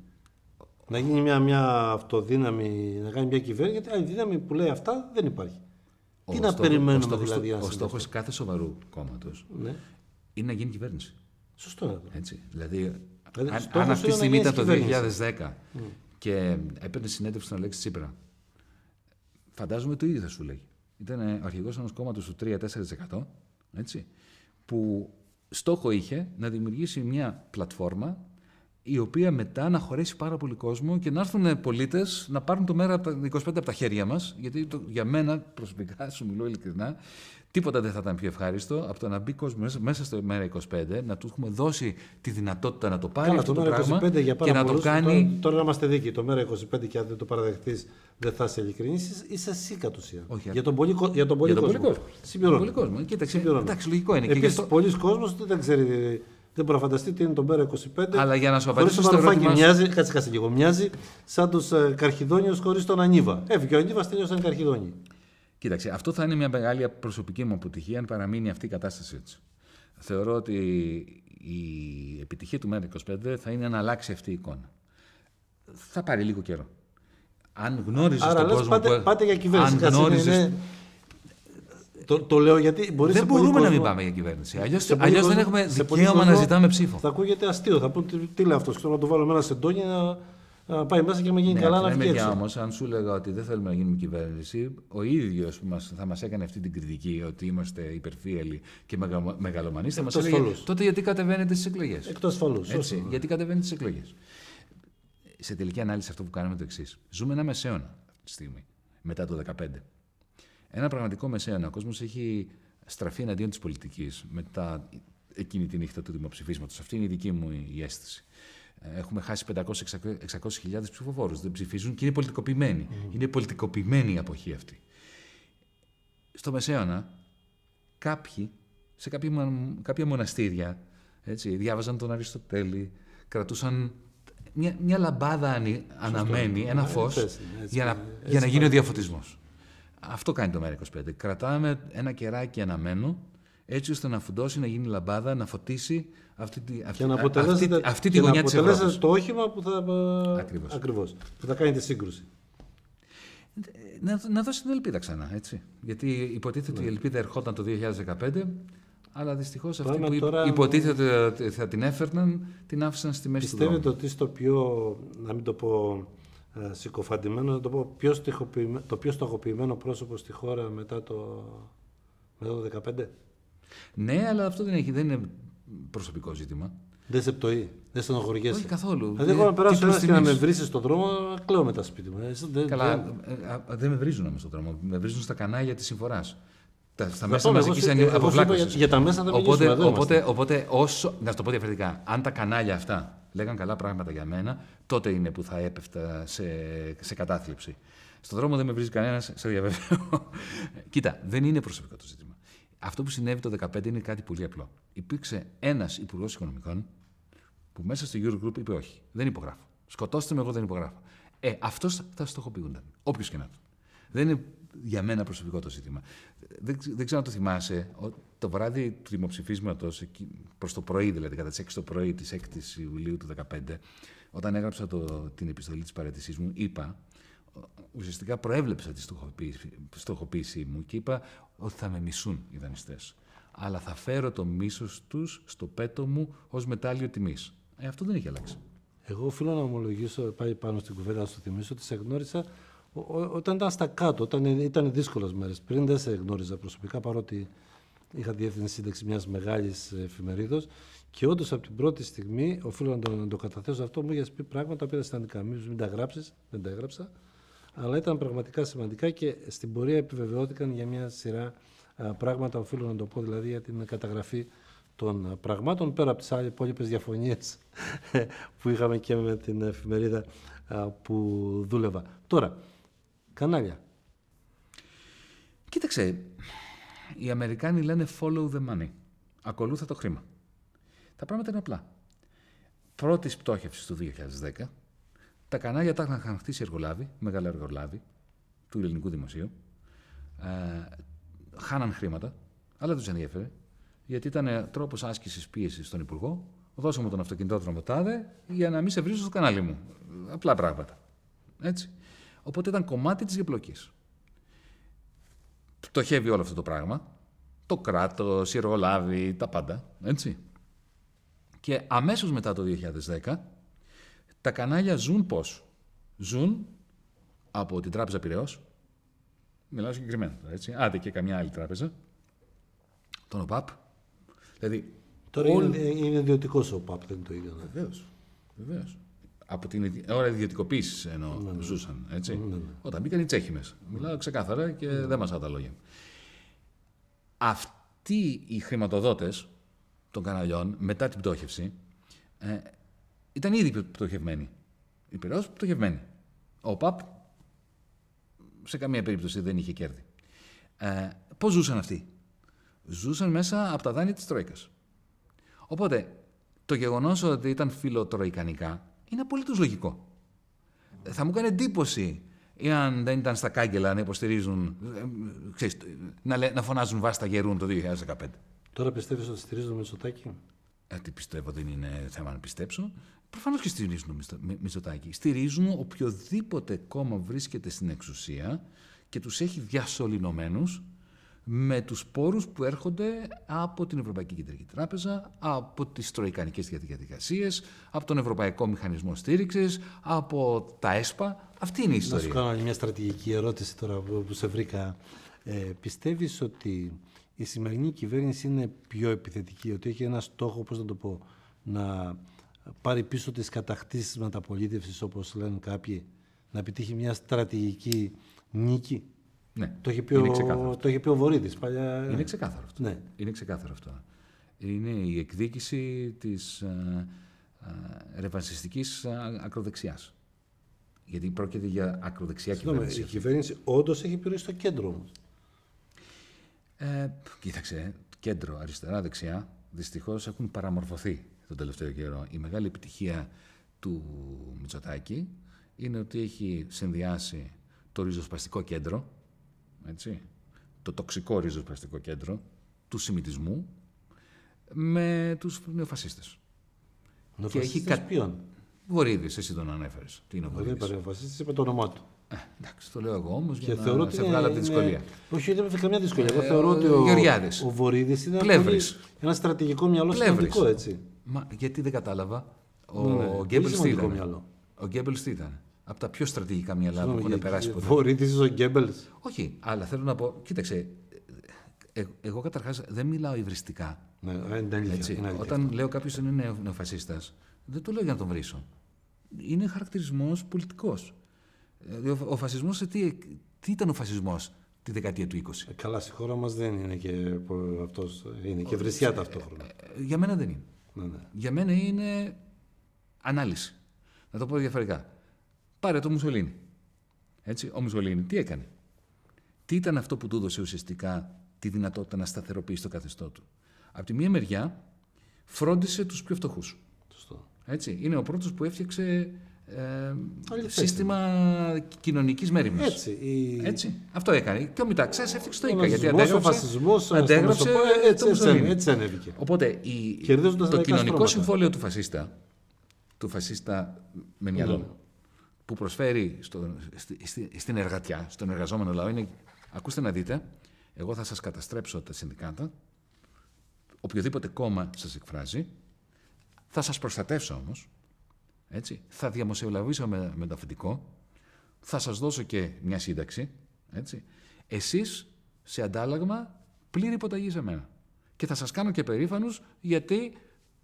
Να γίνει μια, μια αυτοδύναμη, να κάνει μια κυβέρνηση, γιατί άλλη δύναμη που λέει αυτά δεν υπάρχει. Ο τι να στόχος- περιμένουμε ο στόχος, δηλαδή. του- αν Ο συμβεί στόχος αυτό. κάθε σοβαρού κόμματος Ναι. είναι να γίνει κυβέρνηση. Σωστό είναι αυτό. Έτσι. Δηλαδή, Δηλαδή, αν, στόχος αν αυτή τη είναι να στιγμή γίνεις ήταν το κυβέρνηση. 2010 και έπαιρνε συνέντευξη στον Αλέξη Τσίπρα, φαντάζομαι το ίδιο θα σου λέγει. Ήταν ο αρχηγός ενός κόμματος του 3-4%, έτσι, που στόχο είχε να δημιουργήσει μια πλατφόρμα η οποία μετά να χωρέσει πάρα πολύ κόσμο και να έρθουν πολίτες να πάρουν το μέρα από τα 25 από τα χέρια μας. Γιατί το, για μένα, προσωπικά, σου μιλώ ειλικρινά, τίποτα δεν θα ήταν πιο ευχάριστο από το να μπει κόσμος μέσα, μέσα στο μέρα 25, να του έχουμε δώσει τη δυνατότητα να το πάρει Καλά, αυτό το το, ΜΕΡΑ πράγμα 25 για πάρα και να το πολλούς, κάνει. Τώρα, τώρα να είμαστε δίκαιοι. Το ΜΕΡΑ 25 και αν δεν το παραδεχτείς, δεν θα είσαι ειλικρινής. Είσαι- Είσαι εσύ κατ' ουσίαν. Όχι, για τον πολύ, κο- για τον πολύ Για τον κόσμο. πολύ κόσμο. Συμπληρώνω. Πολύ κόσμο. Κοίταξε, Συμπληρώνω. εντάξει, λογικό είναι. Και γι' Επίση, αυτό- πολλοί κόσμος δεν ξέρει, δεν μπορεί να φανταστεί τι είναι το ΜΕΡΑ 25. Αλλά για να σου χωρίς απαντήσω το στο Βαρουφάκη ερώτημά σου- μοιάζει, κάτσε, κάτσε λίγο, μοιάζει σαν τους ε, Καρχιδόνιου χωρίς τον Ανίβα. Έφυγε ο Ανίβας, τελείωσαν οι Καρχιδόνιοι. Κοίταξε, αυτό θα είναι μια μεγάλη προσωπική μου αποτυχία αν παραμείνει αυτή η κατάσταση έτσι. Θεωρώ ότι η επιτυχία του ΜΕΡΑ25 θα είναι να αλλάξει αυτή η εικόνα. Θα πάρει λίγο καιρό. Αν γνώριζες Άρα τον λες, κόσμο. πάτε, που... πάτε για κυβέρνηση. Αν Κάτσε, είναι- γνώριζες... είναι- Το, το λέω γιατί μπορείς Δεν σε πολύ μπορούμε να μην κόσμο- πάμε για κυβέρνηση. Αλλιώ σε πολύ δεν κόσμο- έχουμε σε πολύ δικαίωμα να κόσμο ζητάμε ψήφο. Θα ακούγεται αστείο. Θα πω τι, τι λέει αυτός. Ξέρω να το βάλω με ένα σεντόνι να, να πάει μέσα και να γίνει Ναι, καλά από να την βγει άλλη έξω. μεριά όμως, αν σου έλεγα ότι δεν θέλουμε να γίνουμε κυβέρνηση, ο ίδιος που μας, θα μας έκανε αυτή την κριτική ότι είμαστε υπερφύαλοι και μεγα, μεγαλομανείς, θα μας Εκτός έλεγε φαλούς. τότε γιατί κατεβαίνετε στις εκλογές; Εκτός ασφαλού. Έτσι, γιατί κατεβαίνετε στις εκλογές. Σε τελική ανάλυση, αυτό που κάνουμε είναι το εξής. Ζούμε ένα μεσαίωνα αυτή τη στιγμή, μετά το 2015. Ένα πραγματικό μεσαίωνα. Ο κόσμος έχει στραφεί εναντίον της πολιτικής μετά εκείνη τη νύχτα του δημοψηφίσματος. Αυτή είναι η δική μου η αίσθηση. Ε, Έχουμε χάσει 500-600 χιλιάδες ψηφοφόρους. Δεν ψηφίζουν και είναι πολιτικοποιημένοι. Είναι πολιτικοποιημένη η αποχή αυτή. Στο Μεσαίωνα, κάποιοι, σε κάποια, μα- κάποια μοναστήρια, έτσι, διάβαζαν τον Αριστοτέλη, κρατούσαν μια, μια λαμπάδα ανη- αναμένη, ένα Ε, φως, έτσι είναι, έτσι για να, είναι. για να Έτσι γίνει ο πάει. διαφωτισμός. Αυτό κάνει το ΜΕΡΑ25. Κρατάμε ένα κεράκι αναμένο, έτσι ώστε να φουντώσει, να γίνει λαμπάδα, να φωτίσει αυτή, τη, αυτή, Και να α- αποτελέσετε, αυτή, αυτή τη και να γωνιά της αποτελέσετε Ευρώπης. το όχημα που θα. Ακριβώς. Ακριβώς, που θα κάνετε σύγκρουση. Να, να δώσει την ελπίδα ξανά, έτσι. Γιατί υποτίθεται ότι η ελπίδα ερχόταν το 2015, αλλά δυστυχώς αυτή Πάμε που υπ- τώρα- υποτίθεται ότι θα την έφερναν, την άφησαν στη μέση του Πιστεύετε δρόμου. ότι στο πιο, να μην το πω ε, συκοφαντημένο, να το πω πιο στοιχοποιημένο, το πιο στοχοποιημένο πρόσωπο στη χώρα μετά το, μετά το 2015. Ναι, αλλά αυτό δεν, έχει, δεν είναι προσωπικό ζήτημα. Δεν σε πτωεί, δεν στενοχωριέσαι. Όχι καθόλου. Δηλαδή, εγώ να περάσω Τίτλος ένας και να με τιμής. βρεις στον δρόμο, κλαίω με τα σπίτι μου. Ε, δεν- Καλά, ε, α, δεν με βρίζουν όμως στον δρόμο. Με βρίζουν στα κανάλια της συμφοράς. Στα Θα μέσα πάμε, εγώ μαζική σου- εγώ σου είπα αποπλάκωση. για- για τα μέσα θα οπότε, μιλήσουμε, εδώ οπότε, οπότε, όσο. Να σου το πω διαφορετικά. Αν τα κανάλια αυτά λέγαν καλά πράγματα για μένα, τότε είναι που θα έπεφτα σε, σε κατάθλιψη. Στον δρόμο δεν με βρίζει κανένας, σε διαβεβαιώ. Κοίτα, δεν είναι προσωπικό το ζήτημα. Αυτό που συνέβη το 2015 είναι κάτι πολύ απλό. Υπήρξε ένας υπουργός οικονομικών που μέσα στο Eurogroup είπε όχι. Δεν υπογράφω. Σκοτώστε με, εγώ δεν υπογράφω. Ε, αυτός θα στοχοποιούνταν. Όποιος και να είναι. Δεν είναι για μένα προσωπικό το ζήτημα. Δεν, ξε- δεν ξέρω αν το θυμάσαι. ο- Το βράδυ του δημοψηφίσματος, προς το πρωί δηλαδή, κατά τις 6 το πρωί της 6η Ιουλίου του 2015, όταν έγραψα το, την επιστολή της παρέτησής μου, είπα ουσιαστικά προέβλεψα τη στοχοποίηση, στοχοποίησή μου και είπα ότι θα με μισούν οι δανειστές. Αλλά θα φέρω το μίσος τους στο πέτο μου ως μετάλλιο τιμής. Ε, αυτό δεν έχει αλλάξει. Εγώ οφείλω να ομολογήσω, πάει πάνω στην κουβέντα, να σου θυμίσω, ότι σε γνώρισα ο- ο- όταν ήταν στα κάτω, όταν ήταν δύσκολες μέρες. Πριν δεν σε γνώριζα προσωπικά, παρότι είχα διεύθυνση σύνταξη μιας μεγάλης εφημερίδα. Και όντως από την πρώτη στιγμή, οφείλω να το, να το καταθέσω αυτό, μου είχες πει πράγματα τα οποία δεν ήταν δικά μου. Μην τα γράψεις, δεν τα έγραψα. Αλλά ήταν πραγματικά σημαντικά και στην πορεία επιβεβαιώθηκαν για μια σειρά α, πράγματα, οφείλω να το πω, δηλαδή για την καταγραφή των α, πραγμάτων, πέρα από τις άλλες υπόλοιπες διαφωνίες (laughs) που είχαμε και με την εφημερίδα α, που δούλευα. Τώρα, κανάλια. Κοίταξε, οι Αμερικάνοι λένε follow the money. Ακολούθα το χρήμα. Τα πράγματα είναι απλά. Πρώτη πτώχευση του 2010, τα κανάλια τα είχαν χτίσει εργολάβοι, μεγάλα εργολάβοι του ελληνικού δημοσίου. Ε, χάναν χρήματα, αλλά δεν τους ενδιαφέρε, γιατί ήταν τρόπος άσκησης πίεσης στον Υπουργό. Δώσε μου τον αυτοκινητόδρομο τάδε για να μην σε βρίζω στο κανάλι μου. Απλά πράγματα. Έτσι. Οπότε ήταν κομμάτι της διαπλοκής. Πτωχεύει όλο αυτό το πράγμα. Το κράτος, η εργολάβη, τα πάντα. Έτσι. Και αμέσως μετά το 2010 τα κανάλια ζουν πώς; Ζουν από την Τράπεζα Πυραιός, μιλάω συγκεκριμένα, έτσι, άντε και καμιά άλλη τράπεζα, τον ΟΠΑΠ. Δηλαδή, Τώρα είναι, είναι ιδιωτικός ο ΟΠΑΠ, δεν είναι το ίδιο. Ναι. Βεβαίως. Από την ώρα ιδιωτικοποίησης ενώ ναι, ναι. ζούσαν. Έτσι. Ναι, ναι. Όταν μπήκαν οι Τσέχοι μέσα. Μιλάω ξεκάθαρα και δεν μας τα λόγια. Αυτοί οι χρηματοδότες των καναλιών μετά την πτώχευση ε, ήταν ήδη πτωχευμένοι. Η Πυραιός πτωχευμένη. Ο ΠΑΠ σε καμία περίπτωση δεν είχε κέρδη. Ε, πώς ζούσαν αυτοί; Ζούσαν μέσα από τα δάνεια της Τρόικας. Οπότε, το γεγονός ότι ήταν φιλοτροικανικά είναι απολύτως λογικό. Θα μου κάνει εντύπωση εάν δεν ήταν στα κάγκελα να υποστηρίζουν, ε, ξέρεις, να, να φωνάζουν βάστα γερούν το 2015. Τώρα πιστεύεις ότι στηρίζουν Μητσοτάκη; Ε, τι πιστεύω, δεν είναι θέμα να πιστέψω. Προφανώς και στηρίζουν Μητσοτάκη. Στηρίζουν οποιοδήποτε κόμμα βρίσκεται στην εξουσία και τους έχει διασωληνωμένους με τους πόρους που έρχονται από την Ευρωπαϊκή Κεντρική Τράπεζα, από τις τροικανικές διαδικασίες, από τον Ευρωπαϊκό Μηχανισμό Στήριξης, από τα ΕΣΠΑ. Αυτή είναι η ιστορία. Να σου κάνω μια στρατηγική ερώτηση τώρα που σε βρήκα. Ε, πιστεύεις ότι η σημερινή κυβέρνηση είναι πιο επιθετική, ότι έχει ένα στόχο, πώς να το πω, να πάρει πίσω τις κατακτήσεις μεταπολίτευσης, όπως λένε κάποιοι, να επιτύχει μια στρατηγική νίκη. Ναι, το έχει πει, είναι ο, το έχει πει ο Βορύδης παλιά. Είναι ξεκάθαρο αυτό. Ναι. Είναι ξεκάθαρο αυτό. Είναι η εκδίκηση της ε, ε, ρεβανσιστικής ε, ακροδεξιάς. Γιατί πρόκειται για ακροδεξιά κυβέρνηση. Η κυβέρνηση όντως έχει πήρει στο κέντρο όμως. Ε, κοίταξε, κέντρο, αριστερά, δεξιά, δυστυχώς έχουν παραμορφωθεί τον τελευταίο καιρό. Η μεγάλη επιτυχία του Μητσοτάκη είναι ότι έχει συνδυάσει το ριζοσπαστικό κέντρο, έτσι, το τοξικό ριζοσπαστικό κέντρο του σημιτισμού με τους νεοφασίστες. Νεοφασίστες και έχει ποιον; Βορύδης, εσύ τον ανέφερες. Τι είναι ο Βορύδης. Δεν είπε το όνομά του. Ε, εντάξει, το λέω εγώ όμως για να θεωρώ σε βγάλω τη δυσκολία. Όχι, δεν έχω καμιά δυσκολία. Εγώ θεωρώ ότι ο, ο Βορύδης είναι ένα στρατηγικό μυαλό σημαντικό έτσι. Μα γιατί δεν κατάλαβα. Ο, ναι, ναι. ο Γκέμπελς τι ήταν; Μυαλό. Ο Γκέμπελς τι ήταν; Από τα πιο στρατηγικά μυαλά που έχουν περάσει ποτέ. Βορύδης ο Γκέμπελς. Όχι, αλλά θέλω να πω, κοίταξε. Ε, εγώ καταρχάς δεν μιλάω υβριστικά. Ναι, είναι αλήθεια, είναι Όταν λέω κάποιος είναι νεοφασίστας, δεν το λέω για να τον βρίσω. Είναι χαρακτηρισμός πολιτικός. Ε, ο φασισμός, τι, τι ήταν ο φασισμός τη δεκαετία του 20. Ε, καλά, στη χώρα μας δεν είναι και αυτός. Είναι και βρισιά ταυτόχρονα. Ε, για μένα δεν είναι. Ναι, ναι. Για μένα είναι ανάλυση. Να το πω διαφορετικά. Πάρε το Μουσολίνι. Έτσι, ο Μουσολίνι τι έκανε; Τι ήταν αυτό που του έδωσε ουσιαστικά τη δυνατότητα να σταθεροποιήσει το καθεστώς του; Από τη μία μεριά φρόντισε τους πιο φτωχούς. Έτσι, είναι ο πρώτος που έφτιαξε ε, σύστημα κοινωνικής μέρημνας. Έτσι, η... έτσι. Αυτό έκανε. Και ο Μηταξέ έφτιαξε το ΙΚΑ. Γιατί αντέγραψε. Ο φασισμό αντέγραψε. Έτσι, έτσι, έτσι ανέβηκε. Οπότε η... το κοινωνικό συμφόλιο του φασίστα, του φασίστα με μυαλό, ναι. που προσφέρει στο, στη, στην εργατιά, στον εργαζόμενο λαό, είναι. Ακούστε να δείτε, εγώ θα σας καταστρέψω τα συνδικάτα, οποιοδήποτε κόμμα σας εκφράζει, θα σας προστατεύσω όμως, έτσι. Θα διαμοσιολαβήσω με, με το αφεντικό, θα σας δώσω και μια σύνταξη, έτσι. Εσείς, σε αντάλλαγμα, πλήρη υποταγή σε μένα. Και θα σας κάνω και περήφανους, γιατί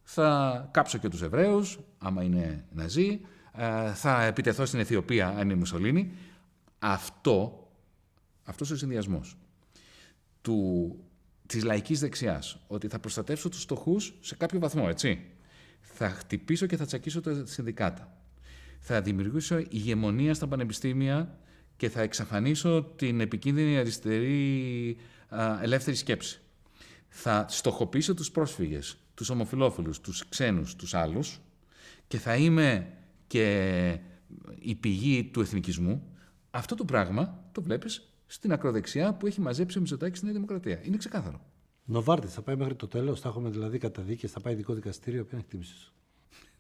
θα κάψω και τους Εβραίους, άμα είναι Ναζί, ε, θα επιτεθώ στην Αιθιοπία, αν είναι Μουσολίνη. Αυτό, αυτός ο συνδυασμός του, της λαϊκής δεξιάς, ότι θα προστατεύσω τους στοχούς σε κάποιο βαθμό, έτσι θα χτυπήσω και θα τσακίσω τα συνδικάτα. Θα δημιουργήσω ηγεμονία στα πανεπιστήμια και θα εξαφανίσω την επικίνδυνη αριστερή ελεύθερη σκέψη. Θα στοχοποιήσω τους πρόσφυγες, τους ομοφιλόφιλους, τους ξένους, τους άλλους και θα είμαι και η πηγή του εθνικισμού. Αυτό το πράγμα το βλέπεις στην ακροδεξιά που έχει μαζέψει ο Μητσοτάκης στη Νέα Δημοκρατία. Είναι ξεκάθαρο. Νοβάρτη, θα πάει μέχρι το τέλος, θα έχουμε δηλαδή καταδίκες, θα πάει ειδικό δικαστήριο. Ποια είναι εκτίμηση σου.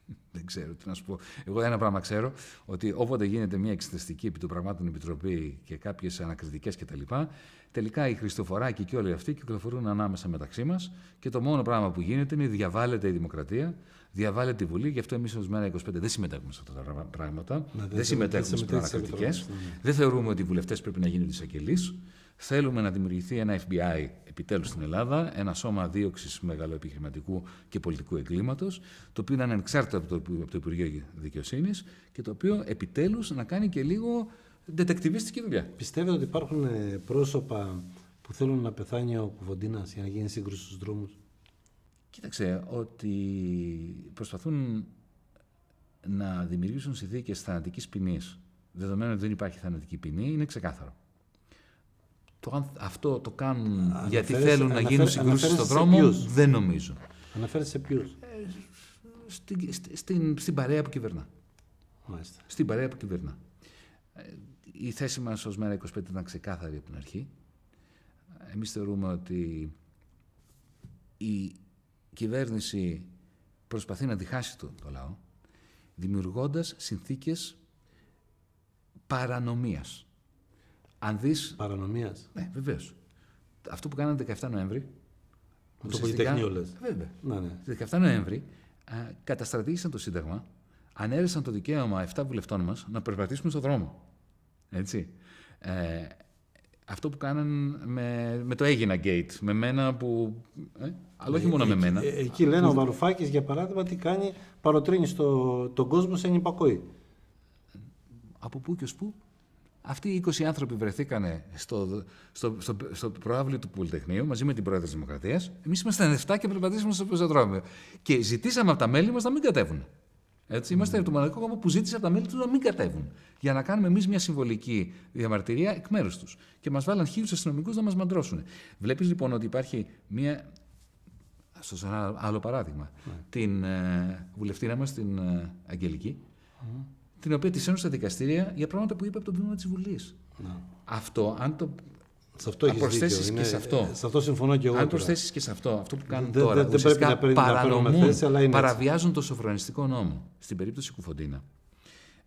(laughs) Δεν ξέρω τι να σου πω. Εγώ ένα πράγμα ξέρω, ότι όποτε γίνεται μια εξεταστική επί των πραγμάτων επιτροπή και κάποιες ανακριτικές κτλ., τελικά οι Χριστοφοράκοι και όλοι αυτοί κυκλοφορούν ανάμεσα μεταξύ μας και το μόνο πράγμα που γίνεται είναι διαβάλλεται η δημοκρατία, διαβάλλεται η Βουλή. Γι' αυτό εμείς ως Μέρα 25 δεν συμμετέχουμε σε αυτά τα πράγματα. Ναι, δεν, δεν συμμετέχουμε στι ανακριτικές. Ναι. Δεν θεωρούμε ότι οι βουλευτές πρέπει να γίνουν εισαγγελείς. Θέλουμε να δημιουργηθεί ένα FBI επιτέλους στην Ελλάδα, ένα σώμα δίωξης μεγαλοεπιχειρηματικού και πολιτικού εγκλήματος, το οποίο είναι ανεξάρτητο από το, από το Υπουργείο Δικαιοσύνης και το οποίο επιτέλους να κάνει και λίγο δετεκτιβίστικη δουλειά. Πιστεύετε ότι υπάρχουν ε, πρόσωπα που θέλουν να πεθάνει ο Κουβοντίνας για να γίνει σύγκρουση στους δρόμους; Κοίταξε, ότι προσπαθούν να δημιουργήσουν συνθήκες θανατικής ποινής, δεδομένου ότι δεν υπάρχει θανατική ποινή, είναι ξεκάθαρο. Το, αυτό το κάνουν αναφέρεσαι, γιατί θέλουν να γίνουν συγκρούσεις στον δρόμο, δεν νομίζω. Αναφέρεσαι σε ποιους; Ε, στην, στην, στην παρέα που κυβερνά. Μάλιστα. Στην παρέα που κυβερνά. Ε, η θέση μας ως Μέρα 25 ήταν ξεκάθαρη από την αρχή. Εμείς θεωρούμε ότι η κυβέρνηση προσπαθεί να διχάσει το, το λαό, δημιουργώντας συνθήκες παρανομίας. Αν δεις... Παρανομίας. Ναι, βεβαίως. Αυτό που κάνανε 17 Νοέμβρη. Το Πολυτεχνείο λες. Βέβαια. Ναι, ναι. 17 Νοέμβρη α, καταστρατήγησαν το Σύνταγμα, ανέρεσαν το δικαίωμα 7 βουλευτών μας να περπατήσουμε στον δρόμο. Έτσι. Ε, αυτό που κάναν με, με το Έγινα Gate, με μένα που... Ε, αλλά όχι ε, μόνο με μένα. Ε, εκεί λένε που... ο Βαρουφάκης, για παράδειγμα, τι κάνει, παροτρύνει στο, τον κόσμο σε νυπακοή. Από πού και ως πού; Αυτοί οι 20 άνθρωποι βρεθήκαν στο, στο, στο, στο προάβλιο του Πολυτεχνείου μαζί με την πρόεδρο της Δημοκρατίας. Εμείς ήμασταν 7 και περπατήσαμε στο πεζοδρόμιο. Και ζητήσαμε από τα μέλη μας να μην κατέβουν. Έτσι, είμαστε mm. το μοναδικό κόμμα που ζήτησε από τα μέλη τους να μην κατέβουν. Για να κάνουμε εμείς μια συμβολική διαμαρτυρία εκ μέρους τους. Και μας βάλαν χίλιους αστυνομικούς να μας μαντρώσουν. Βλέπεις λοιπόν ότι υπάρχει μια. Στο ένα άλλο παράδειγμα. Mm. Την ε, βουλευτήρα μας, την ε, Αγγελική, mm την οποία τη ένωσε στα δικαστήρια για πράγματα που είπε από το βήμα της Βουλής. Ναι. Αυτό, αν το. Σε αυτό προσθέσεις και σε αυτό. Σε αυτό συμφωνώ και εγώ. Αν προσθέσεις και σε αυτό, αυτό που κάνουν τώρα. Δεν, δεν πρέπει να, παρανομούν, θέση, αλλά είναι παραβιάζουν το σοφρονιστικό νόμο. Στην περίπτωση Κουφοντίνα.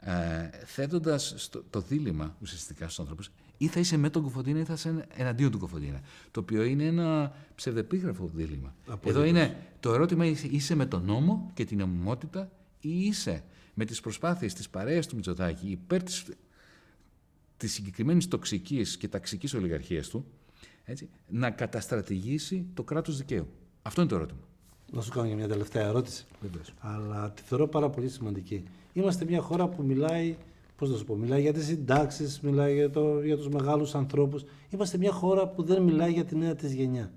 Ε, Θέτοντας το δίλημα ουσιαστικά στους άνθρωπου, ή θα είσαι με τον Κουφοντίνα ή θα είσαι εναντίον του Κουφοντίνα. Το οποίο είναι ένα ψευδεπίγραφο δίλημα. Εδώ είναι το ερώτημα: είσαι με τον νόμο και την νομιμότητα ή είσαι με τις προσπάθειες της παρέας του Μητσοτάκη υπέρ της, της συγκεκριμένης τοξικής και ταξικής ολιγαρχίας του, έτσι, να καταστρατηγήσει το κράτος δικαίου. Αυτό είναι το ερώτημα. Να σου κάνω και μια τελευταία ερώτηση. Βεβαίως. Αλλά τη θεωρώ πάρα πολύ σημαντική. Είμαστε μια χώρα που μιλάει, πώς να σου πω, μιλάει για τις συντάξεις, μιλάει για, το, για τους μεγάλους ανθρώπους. Είμαστε μια χώρα που δεν μιλάει για τη νέα της γενιά.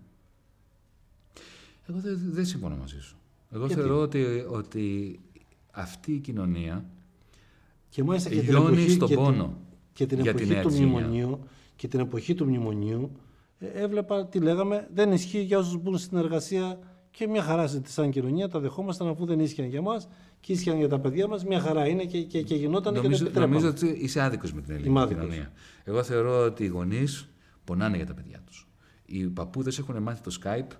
Εγώ δεν, δεν συμφωνώ μαζί σου. Εγώ θεωρώ ότι, ότι αυτή η κοινωνία και μάλιστα και την εποχή, στον και πόνο την, και την εποχή του μνημονίου και την εποχή του μνημονίου ε, έβλεπα τι λέγαμε δεν ισχύει για όσους μπουν στην εργασία και μια χαρά σαν κοινωνία τα δεχόμασταν αφού δεν ίσχυαν για μας και ίσχυαν για τα παιδιά μας μια χαρά είναι και, και, και γινόταν νομίζω, και Νομίζω ότι είσαι άδικος με την ελληνική κοινωνία. Εγώ θεωρώ ότι οι γονείς πονάνε για τα παιδιά τους. Οι παππούδες έχουν μάθει το Skype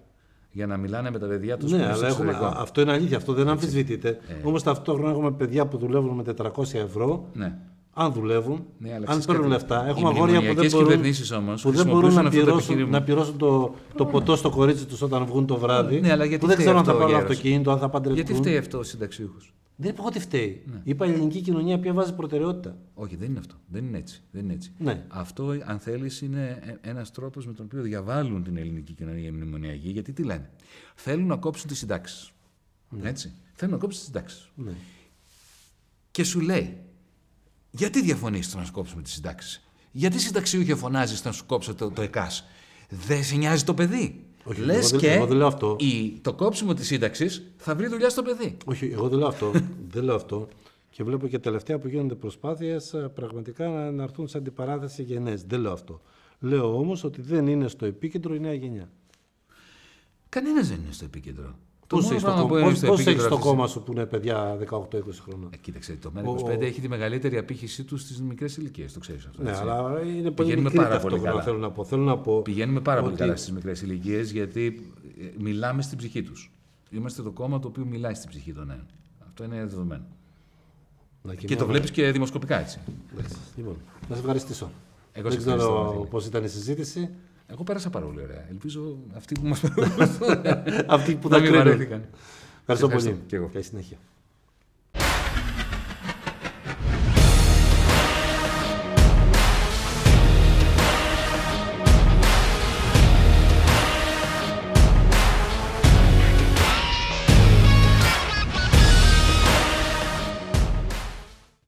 για να μιλάνε με τα παιδιά τους. Ναι, αλλά έχουμε, αυτό είναι αλήθεια, αυτό δεν αμφισβητείται. Ε. Όμως ταυτόχρονα έχουμε παιδιά που δουλεύουν με 400 ευρώ. Ναι. Αν δουλεύουν, ναι, αν παίρνουν λεφτά. Έχουμε αγόρια που δεν μπορούν, όμως, που δεν μπορούν να, πληρώσουν, να πληρώσουν το, το ποτό στο κορίτσι τους όταν βγουν το βράδυ. Ναι, αλλά γιατί που δεν ξέρουν αν θα πάρουν αυτοκίνητο, αν θα παντρευτούν. Γιατί φταίει αυτό ο συνταξιούχος; Δεν είπα ότι φταίει. Ναι. Είπα η ελληνική κοινωνία πια βάζει προτεραιότητα. Όχι, δεν είναι αυτό. Δεν είναι έτσι. Δεν είναι έτσι. Ναι. Αυτό, αν θέλεις, είναι ε, ένας τρόπος με τον οποίο διαβάλλουν την ελληνική κοινωνία οι μνημονιακοί. Γιατί τι λένε; Θέλουν να κόψουν τις συντάξεις. Ναι. Έτσι. Θέλουν να κόψουν τις συντάξεις. Ναι. Και σου λέει, γιατί διαφωνείς να σου κόψουμε τις συντάξεις; Γιατί συνταξιούχε φωνάζεις να σου κόψω το, το ΕΚΑΣ; Δεν σε νοιάζει το παιδί; Όχι, Λες και εγώ δεν λέω αυτό. Η, το κόψιμο της σύνταξης θα βρει δουλειά στο παιδί. Όχι, εγώ δεν λέω αυτό. δεν λέω αυτό. Και βλέπω και τελευταία που γίνονται προσπάθειες πραγματικά να, να έρθουν σε αντιπαράθεση γενναίε. Δεν λέω αυτό. Λέω όμως ότι δεν είναι στο επίκεντρο η νέα γενιά. Κανένας δεν είναι στο επίκεντρο. Πώς έχεις το, κόμμα, πώς, πώς έχεις το κόμμα σου που είναι παιδιά 18-20 χρόνια. Ε, κοίταξε, το ΜΕΡΑ25 έχει τη μεγαλύτερη απήχηση του στις μικρές ηλικίες. Το ξέρεις αυτό. Ναι, έτσι. αλλά είναι πολύ Πηγαίνουμε μικρή πάρα πολύ ταυτόχρονα, καλά. Θέλω να πω. Θέλω να πω Πηγαίνουμε πάρα πολύ ότι- καλά στις μικρές ηλικίες γιατί ε, μιλάμε στην ψυχή τους. Είμαστε το κόμμα το οποίο μιλάει στην ψυχή των νέων. Αυτό είναι δεδομένο. να Και το κοιμάμαι. βλέπεις και δημοσκοπικά έτσι. Εντάξει, Λοιπόν, να σε ευχαριστήσω. Εγώ δεν σε ευχαριστώ, ξέρω Βασίλη. πώς ήταν η συζήτηση. Εγώ πέρασα πάρα πολύ ωραία. Ελπίζω αυτοί που μας (laughs) παρακολουθούν Αυτοί που να τα μην κρίνουν. βαρέθηκαν. Ευχαριστώ ευχαριστώ. πολύ. Και εγώ. Καλή συνέχεια.